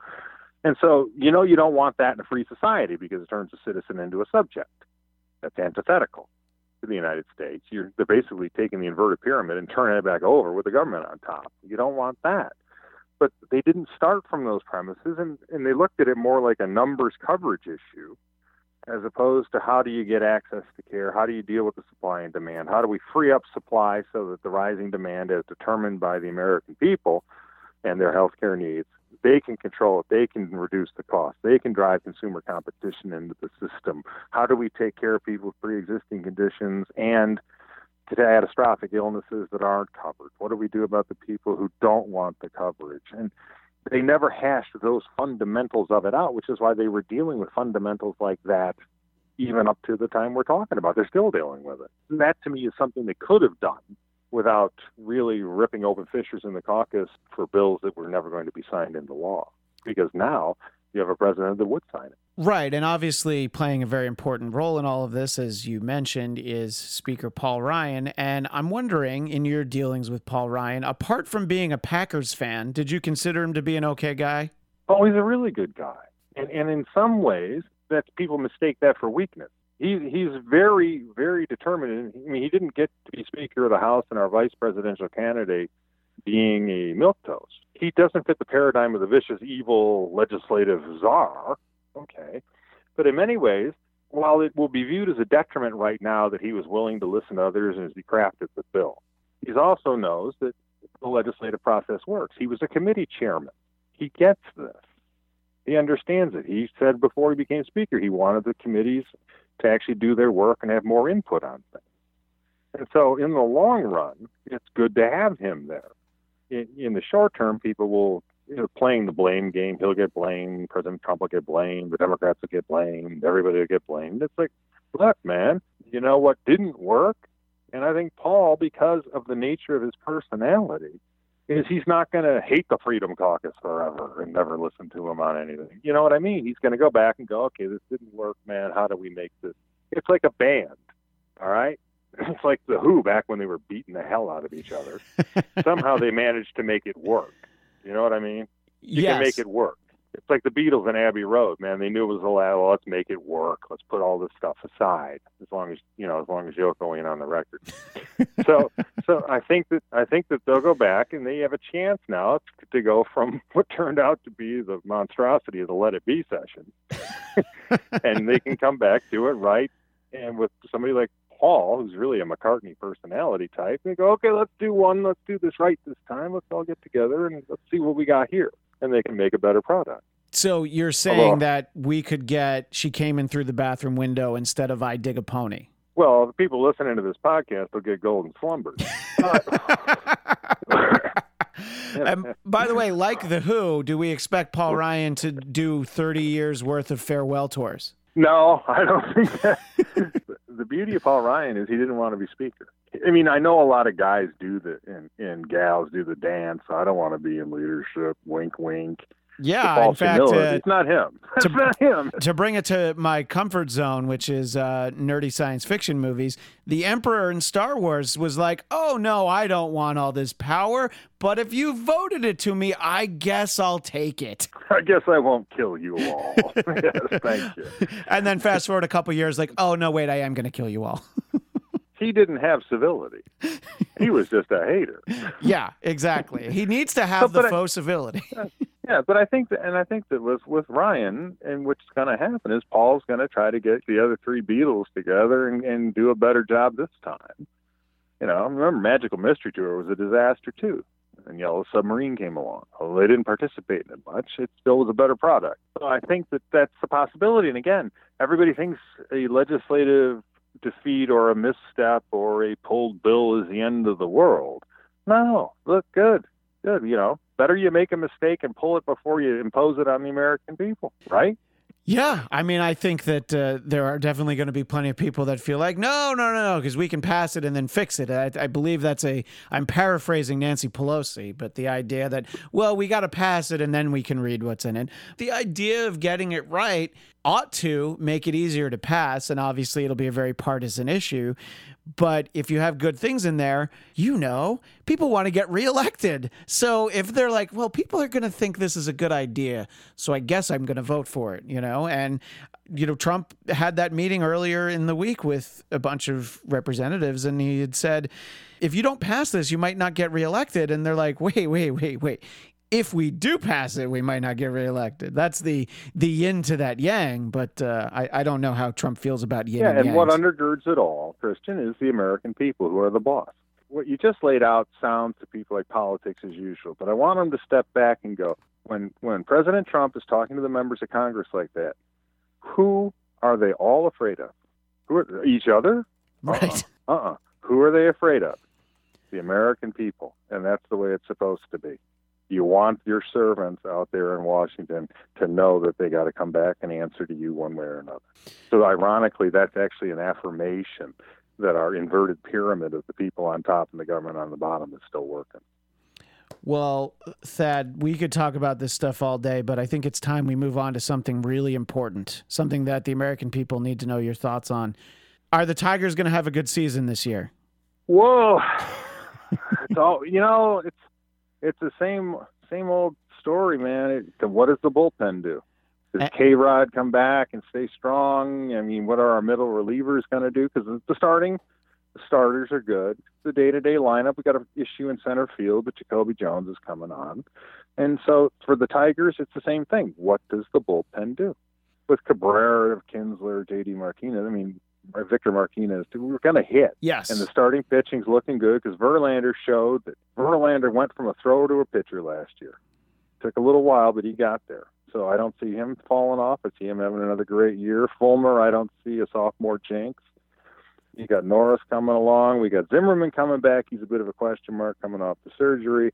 Speaker 2: And so, you know, you don't want that in a free society because it turns a citizen into a subject. That's antithetical to the United States. You're they're basically taking the inverted pyramid and turning it back over with the government on top. You don't want that. But they didn't start from those premises and, and they looked at it more like a numbers coverage issue as opposed to how do you get access to care? How do you deal with the supply and demand? How do we free up supply so that the rising demand as determined by the American people and their health care needs they can control it. They can reduce the cost. They can drive consumer competition into the system. How do we take care of people with pre-existing conditions and catastrophic illnesses that aren't covered? What do we do about the people who don't want the coverage? And they never hashed those fundamentals of it out, which is why they were dealing with fundamentals like that even up to the time we're talking about. They're still dealing with it. And that to me is something they could have done without really ripping open fissures in the caucus for bills that were never going to be signed into law. Because now you have a president that would sign it.
Speaker 5: Right. And obviously, playing a very important role in all of this, as you mentioned, is Speaker Paul Ryan. And I'm wondering, in your dealings with Paul Ryan, apart from being a Packers fan, did you consider him to be an okay guy?
Speaker 2: Oh, he's a really good guy. And, and in some ways, that people mistake that for weakness he he's very very determined. I mean, he didn't get to be Speaker of the House and our vice presidential candidate being a milk toast. He doesn't fit the paradigm of the vicious, evil legislative czar. Okay, but in many ways, while it will be viewed as a detriment right now that he was willing to listen to others as he crafted the bill, he also knows that the legislative process works. He was a committee chairman. He gets this. He understands it. He said before he became speaker he wanted the committees to actually do their work and have more input on things. And so, in the long run, it's good to have him there. In, in the short term, people will you know, playing the blame game. He'll get blamed. President Trump will get blamed. The Democrats will get blamed. Everybody will get blamed. It's like, look, man, you know what didn't work? And I think Paul, because of the nature of his personality, is he's not going to hate the Freedom Caucus forever and never listen to him on anything. You know what I mean? He's going to go back and go, okay, this didn't work, man. How do we make this? It's like a band, all right? It's like the Who back when they were beating the hell out of each other. Somehow they managed to make it work. You know what I mean? You
Speaker 5: yes.
Speaker 2: can make it work. It's like the Beatles and Abbey Road, man. They knew it was a. Well, let's make it work. Let's put all this stuff aside, as long as you know, as long as Yoko ain't on the record. so, so I think that I think that they'll go back and they have a chance now to go from what turned out to be the monstrosity of the Let It Be session, and they can come back to it right, and with somebody like Paul, who's really a McCartney personality type, they go, okay, let's do one, let's do this right this time. Let's all get together and let's see what we got here and they can make a better product.
Speaker 5: So you're saying that we could get she came in through the bathroom window instead of I dig a pony.
Speaker 2: Well, the people listening to this podcast will get golden slumbers.
Speaker 5: and by the way, like the Who, do we expect Paul Ryan to do 30 years worth of farewell tours?
Speaker 2: No, I don't think that. the beauty of Paul Ryan is he didn't want to be speaker. I mean, I know a lot of guys do the and, and gals do the dance. I don't want to be in leadership. Wink, wink.
Speaker 5: Yeah, in fact, uh,
Speaker 2: it's not him. It's not him.
Speaker 5: To bring it to my comfort zone, which is uh, nerdy science fiction movies, the Emperor in Star Wars was like, "Oh no, I don't want all this power, but if you voted it to me, I guess I'll take it."
Speaker 2: I guess I won't kill you all. yes, thank you.
Speaker 5: And then fast forward a couple years, like, "Oh no, wait, I am going to kill you all."
Speaker 2: He didn't have civility. He was just a hater.
Speaker 5: Yeah, exactly. He needs to have the faux civility.
Speaker 2: yeah, but I think that, and I think that with with Ryan, and what's going to happen is Paul's going to try to get the other three Beatles together and, and do a better job this time. You know, I remember Magical Mystery Tour was a disaster too, and Yellow Submarine came along. Although they didn't participate in it much, it still was a better product. So I think that that's a possibility. And again, everybody thinks a legislative defeat or a misstep or a pulled bill is the end of the world. No, look good, good. You know, better you make a mistake and pull it before you impose it on the American people, right?
Speaker 5: Yeah, I mean, I think that uh, there are definitely going to be plenty of people that feel like, no, no, no, no, because we can pass it and then fix it. I, I, believe that's a, I'm paraphrasing Nancy Pelosi, but the idea that, well, we got to pass it and then we can read what's in it. The idea of getting it right ought to make it easier to pass, and obviously it'll be a very partisan issue. But if you have good things in there, you know, people want to get reelected. So if they're like, well, people are going to think this is a good idea, so I guess I'm going to vote for it, you know? And, you know, Trump had that meeting earlier in the week with a bunch of representatives, and he had said, if you don't pass this, you might not get reelected. And they're like, wait, wait, wait, wait if we do pass it, we might not get reelected. That's the the yin to that yang. But uh, I I don't know how Trump feels about yin.
Speaker 2: Yeah,
Speaker 5: and,
Speaker 2: and what undergirds it all, Christian, is the American people who are the boss. What you just laid out sounds to people like politics as usual, but I want them to step back and go when when President Trump is talking to the members of Congress like that, who are they all afraid of? Who are each other?
Speaker 5: Right.
Speaker 2: Uh uh-uh. uh. Who are they afraid of? The American people, and that's the way it's supposed to be you want your servants out there in Washington to know that they got to come back and answer to you one way or another. So, ironically, that's actually an affirmation that our inverted pyramid of the people on top and the government on the bottom is still working.
Speaker 5: Well, Thad, we could talk about this stuff all day, but I think it's time we move on to something really important, something that the American people need to know your thoughts on. Are the Tigers going to have a good season this year?
Speaker 2: Whoa. so, you know, it's it's the same same old story, man. It, what does the bullpen do? Does eh. K Rod come back and stay strong? I mean, what are our middle relievers going to do? Because the starting the starters are good. The day to day lineup, we got an issue in center field, but Jacoby Jones is coming on. And so for the Tigers, it's the same thing. What does the bullpen do? With Cabrera, Kinsler, JD Martinez, I mean, Uh, Victor Martinez, we're going to hit.
Speaker 5: Yes.
Speaker 2: And the starting pitching's looking good because Verlander showed that Verlander went from a thrower to a pitcher last year. Took a little while, but he got there. So I don't see him falling off. I see him having another great year. Fulmer, I don't see a sophomore jinx. You got Norris coming along. We got Zimmermann coming back. He's a bit of a question mark coming off the surgery.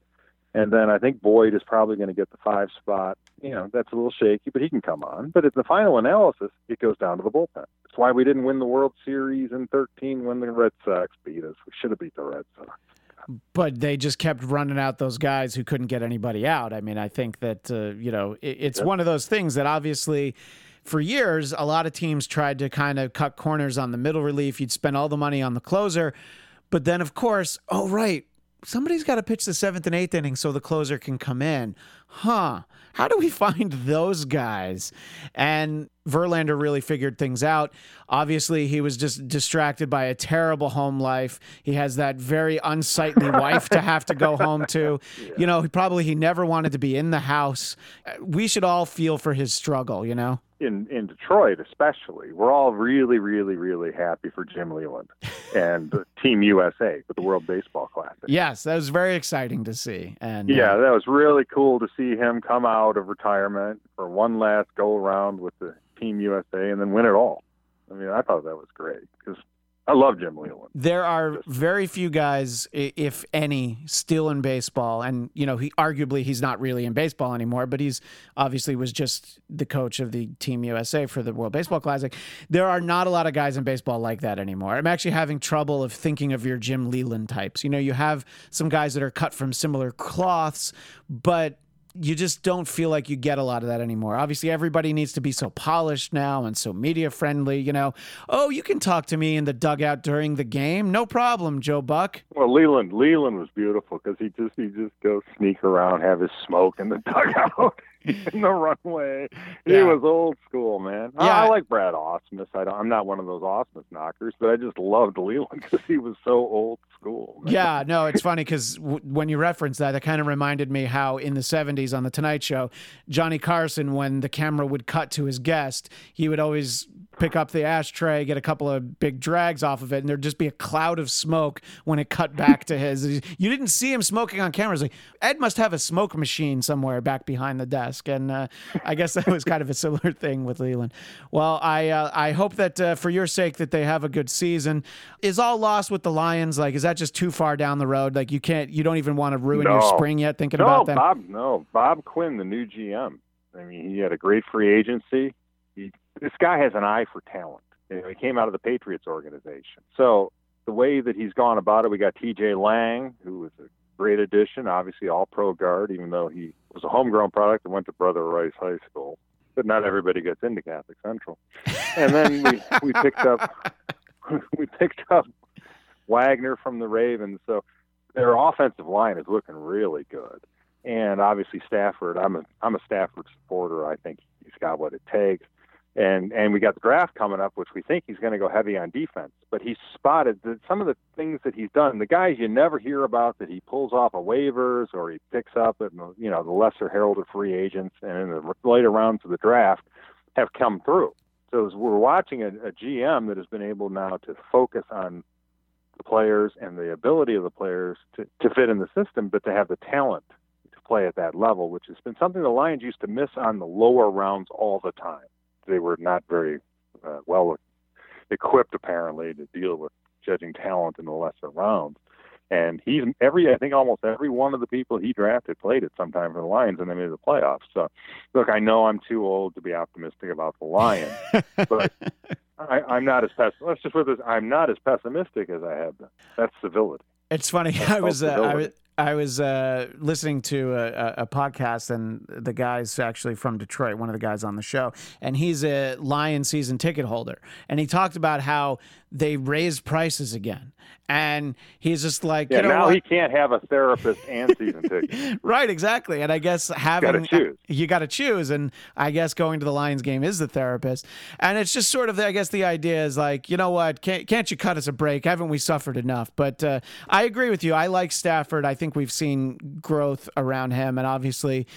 Speaker 2: And then I think Boyd is probably going to get the five spot. You know, that's a little shaky, but he can come on. But in the final analysis, it goes down to the bullpen. That's why we didn't win the World Series in 13 when the Red Sox beat us. We should have beat the Red Sox.
Speaker 5: But they just kept running out those guys who couldn't get anybody out. I mean, I think that, uh, you know, it, it's yep. one of those things that obviously for years, a lot of teams tried to kind of cut corners on the middle relief. You'd spend all the money on the closer. But then, of course, oh, right, somebody's got to pitch the seventh and eighth inning so the closer can come in. Huh. How do we find those guys? And Verlander really figured things out. Obviously, he was just distracted by a terrible home life. He has that very unsightly wife to have to go home to. You know, he probably he never wanted to be in the house. We should all feel for his struggle, you know?
Speaker 2: In in Detroit, especially, we're all really, really, really happy for Jim Leyland and Team USA for the World Baseball Classic.
Speaker 5: Yes, that was very exciting to see. And
Speaker 2: yeah,
Speaker 5: uh,
Speaker 2: that was really cool to see him come out of retirement for one last go around with the Team USA and then win it all. I mean, I thought that was great because I love Jim Leyland.
Speaker 5: There are very few guys, if any, still in baseball, and you know, he arguably he's not really in baseball anymore, but he's obviously was just the coach of the Team USA for the World Baseball Classic. There are not a lot of guys in baseball like that anymore. I'm actually having trouble of thinking of your Jim Leyland types. You know, you have some guys that are cut from similar cloths, but you just don't feel like you get a lot of that anymore. Obviously, everybody needs to be so polished now and so media friendly. You know, oh, you can talk to me in the dugout during the game, no problem, Joe Buck.
Speaker 2: Well, Leyland, Leyland was beautiful because he just he just goes sneak around, have his smoke in the dugout. in the runway. He
Speaker 5: Yeah.
Speaker 2: was old school, man. I-
Speaker 5: Yeah.
Speaker 2: I, like Brad Ausmus. I don't, I'm not one of those Ausmus knockers, but I just loved Leyland because he was so old school.
Speaker 5: Yeah, no, it's funny because w- when you reference that, it kind of reminded me how in the 70s on The Tonight Show, Johnny Carson, when the camera would cut to his guest, he would always pick up the ashtray, get a couple of big drags off of it, and there'd just be a cloud of smoke when it cut back to his. You didn't see him smoking on camera. Like, Ed must have a smoke machine somewhere back behind the desk. And uh, I guess that was kind of a similar thing with Leyland. Well, I, uh, I hope that uh, for your sake that they have a good season. Is all lost with the Lions? Like, is that just too far down the road? Like, you can't, you don't even want to ruin your spring yet thinking
Speaker 2: no,
Speaker 5: about them?
Speaker 2: Bob. No, Bob Quinn, the new GM. I mean, he had a great free agency. This guy has an eye for talent. You know, he came out of the Patriots organization. So the way that he's gone about it, we got T.J. Lang, who was a great addition, obviously all pro guard, even though he was a homegrown product and went to Brother Rice High School. But not everybody gets into Catholic Central. And then we, we picked up we picked up Wagner from the Ravens. So their offensive line is looking really good. And obviously Stafford, I'm a I'm a Stafford supporter. I think he's got what it takes. And and we got the draft coming up, which we think he's going to go heavy on defense. But he's spotted that some of the things that he's done, the guys you never hear about that he pulls off of waivers or he picks up at you know the lesser heralded free agents and in the later rounds of the draft, have come through. So we're watching a, a GM that has been able now to focus on the players and the ability of the players to, to fit in the system, but to have the talent to play at that level, which has been something the Lions used to miss on the lower rounds all the time. They were not very uh, well equipped, apparently, to deal with judging talent in the lesser rounds. And he's every, I think almost every one of the people he drafted played at some time for the Lions and they made the playoffs. So, look, I know I'm too old to be optimistic about the Lions, but I, I'm not as pess- let's just put this. I'm not as pessimistic as I have been. That's civility.
Speaker 5: It's funny. I was uh, I was. I was uh, listening to a, a- podcast, and the guy's actually from Detroit. One of the guys on the show, and he's a Lion season ticket holder, and he talked about how they raised prices again, and he's just like,
Speaker 2: Yeah,
Speaker 5: you know
Speaker 2: now
Speaker 5: what?
Speaker 2: he can't have a therapist and season ticket.
Speaker 5: right, exactly. And I guess having
Speaker 2: choose.
Speaker 5: you got to choose, and I guess going to the Lions game is the therapist, and it's just sort of the, I guess the idea is like, you know what, can't can't you cut us a break? Haven't we suffered enough? But uh, I agree with you. I like Stafford. I think we've seen growth around him, and obviously.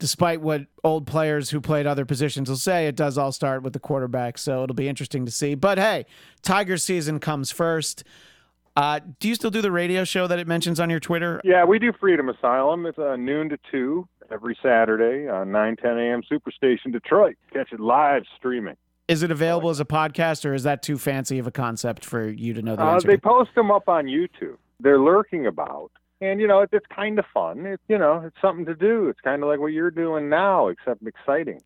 Speaker 5: Despite what old players who played other positions will say, it does all start with the quarterback. So it'll be interesting to see. But hey, Tiger season comes first. Uh, do you still do the radio show that it mentions on your Twitter?
Speaker 2: Yeah, we do Freedom Asylum. It's uh, noon to two every Saturday on 9 10 a.m. Superstation Detroit. Catch it live streaming.
Speaker 5: Is it available as a podcast, or is that too fancy of a concept for you to know the
Speaker 2: Uh,
Speaker 5: answer?
Speaker 2: they post them up on YouTube. They're lurking about. And, you know, it, it's kind of fun. It's, you know, it's something to do. It's kind of like what you're doing now, except exciting.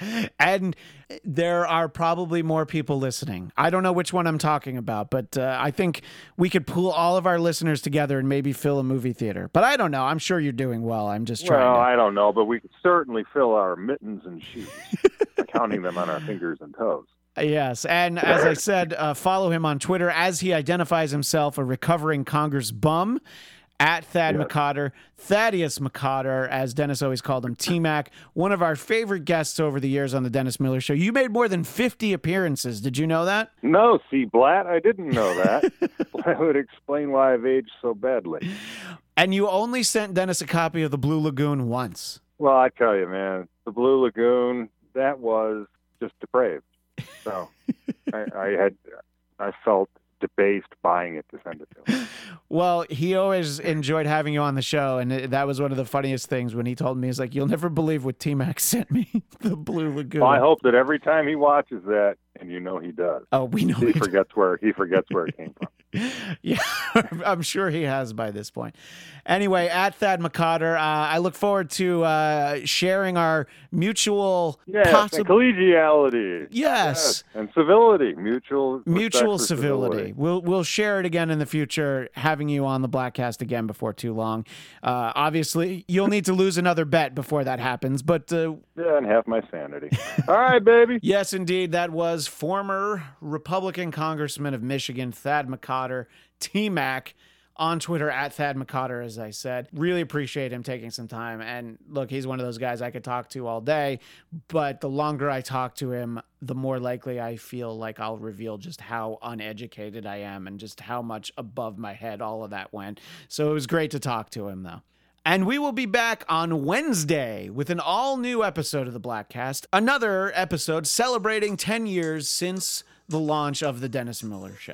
Speaker 5: and there are probably more people listening. I don't know which one I'm talking about, but uh, I think we could pull all of our listeners together and maybe fill a movie theater. But I don't know. I'm sure you're doing well. I'm just trying.
Speaker 2: Well,
Speaker 5: to...
Speaker 2: I don't know, but we could certainly fill our mittens and shoes, counting them on our fingers and toes.
Speaker 5: Yes, and as I said, uh, follow him on Twitter as he identifies himself a recovering Congress bum at Thad. McCotter, Thaddeus McCotter, as Dennis always called him, T Mac, one of our favorite guests over the years on the Dennis Miller Show. You made more than 50 appearances. Did you know that?
Speaker 2: No, see, Bladt, I didn't know that. that would explain why I've aged so badly.
Speaker 5: And you only sent Dennis a copy of The Blue Lagoon once.
Speaker 2: Well, I tell you, man, the Blue Lagoon, that was just depraved. So I, I had, I felt debased buying it to send it to him.
Speaker 5: Well, he always enjoyed having you on the show, and that was one of the funniest things when he told me, he's like, You'll never believe what T Mac sent me, The Blue Lagoon.
Speaker 2: Well, I hope that every time he watches that, and you know he does,
Speaker 5: Oh, we know
Speaker 2: he
Speaker 5: he
Speaker 2: forgets where he forgets where it came from.
Speaker 5: Yeah, I'm sure he has by this point. Anyway, at Thad McCotter, uh, I look forward to uh, sharing our mutual
Speaker 2: Yes,
Speaker 5: possible
Speaker 2: collegiality.
Speaker 5: Yes.
Speaker 2: and civility, mutual
Speaker 5: mutual
Speaker 2: for
Speaker 5: civility. We'll we'll share it again in the future, having you on the Bladtcast again before too long. Uh, obviously, you'll need to lose another bet before that happens, but. Uh,
Speaker 2: Yeah, and half my sanity. All right, baby.
Speaker 5: Yes, indeed. That was former Republican Congressman of Michigan, Thad McCotter, T Mac, on Twitter at Thad McCotter, as I said. Really appreciate him taking some time. And look, he's one of those guys I could talk to all day, but the longer I talk to him, the more likely I feel like I'll reveal just how uneducated I am and just how much above my head all of that went. So it was great to talk to him, though. And we will be back on Wednesday with an all new episode of the Bladtcast. Another episode celebrating 10 years since the launch of the Dennis Miller Show.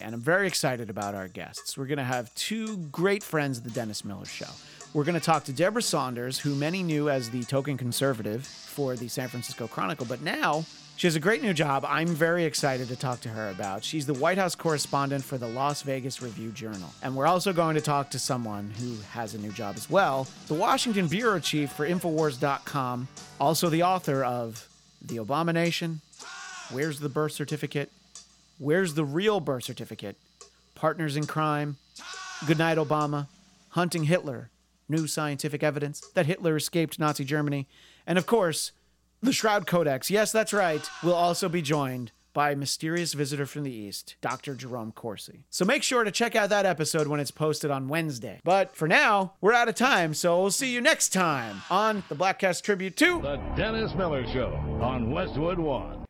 Speaker 5: And I'm very excited about our guests. We're going to have two great friends of the Dennis Miller Show. We're going to talk to Debra Saunders, who many knew as the token conservative for the San Francisco Chronicle, but now she has a great new job I'm very excited to talk to her about. She's the White House correspondent for the Las Vegas Review Journal. And we're also going to talk to someone who has a new job as well the Washington bureau chief for Infowars.com, also the author of The Abomination, Where's the Birth Certificate, Where's the Real Birth Certificate, Partners in Crime, Goodnight Obama, Hunting Hitler, New Scientific Evidence that Hitler escaped Nazi Germany, and of course, the Shroud Codex. Yes, that's right. We'll also be joined by a mysterious visitor from the East, Dr. Jerome Corsi. So make sure to check out that episode when it's posted on Wednesday. But for now, we're out of time, so we'll see you next time on the Bladtcast Tribute to
Speaker 1: The Dennis Miller Show on Westwood One.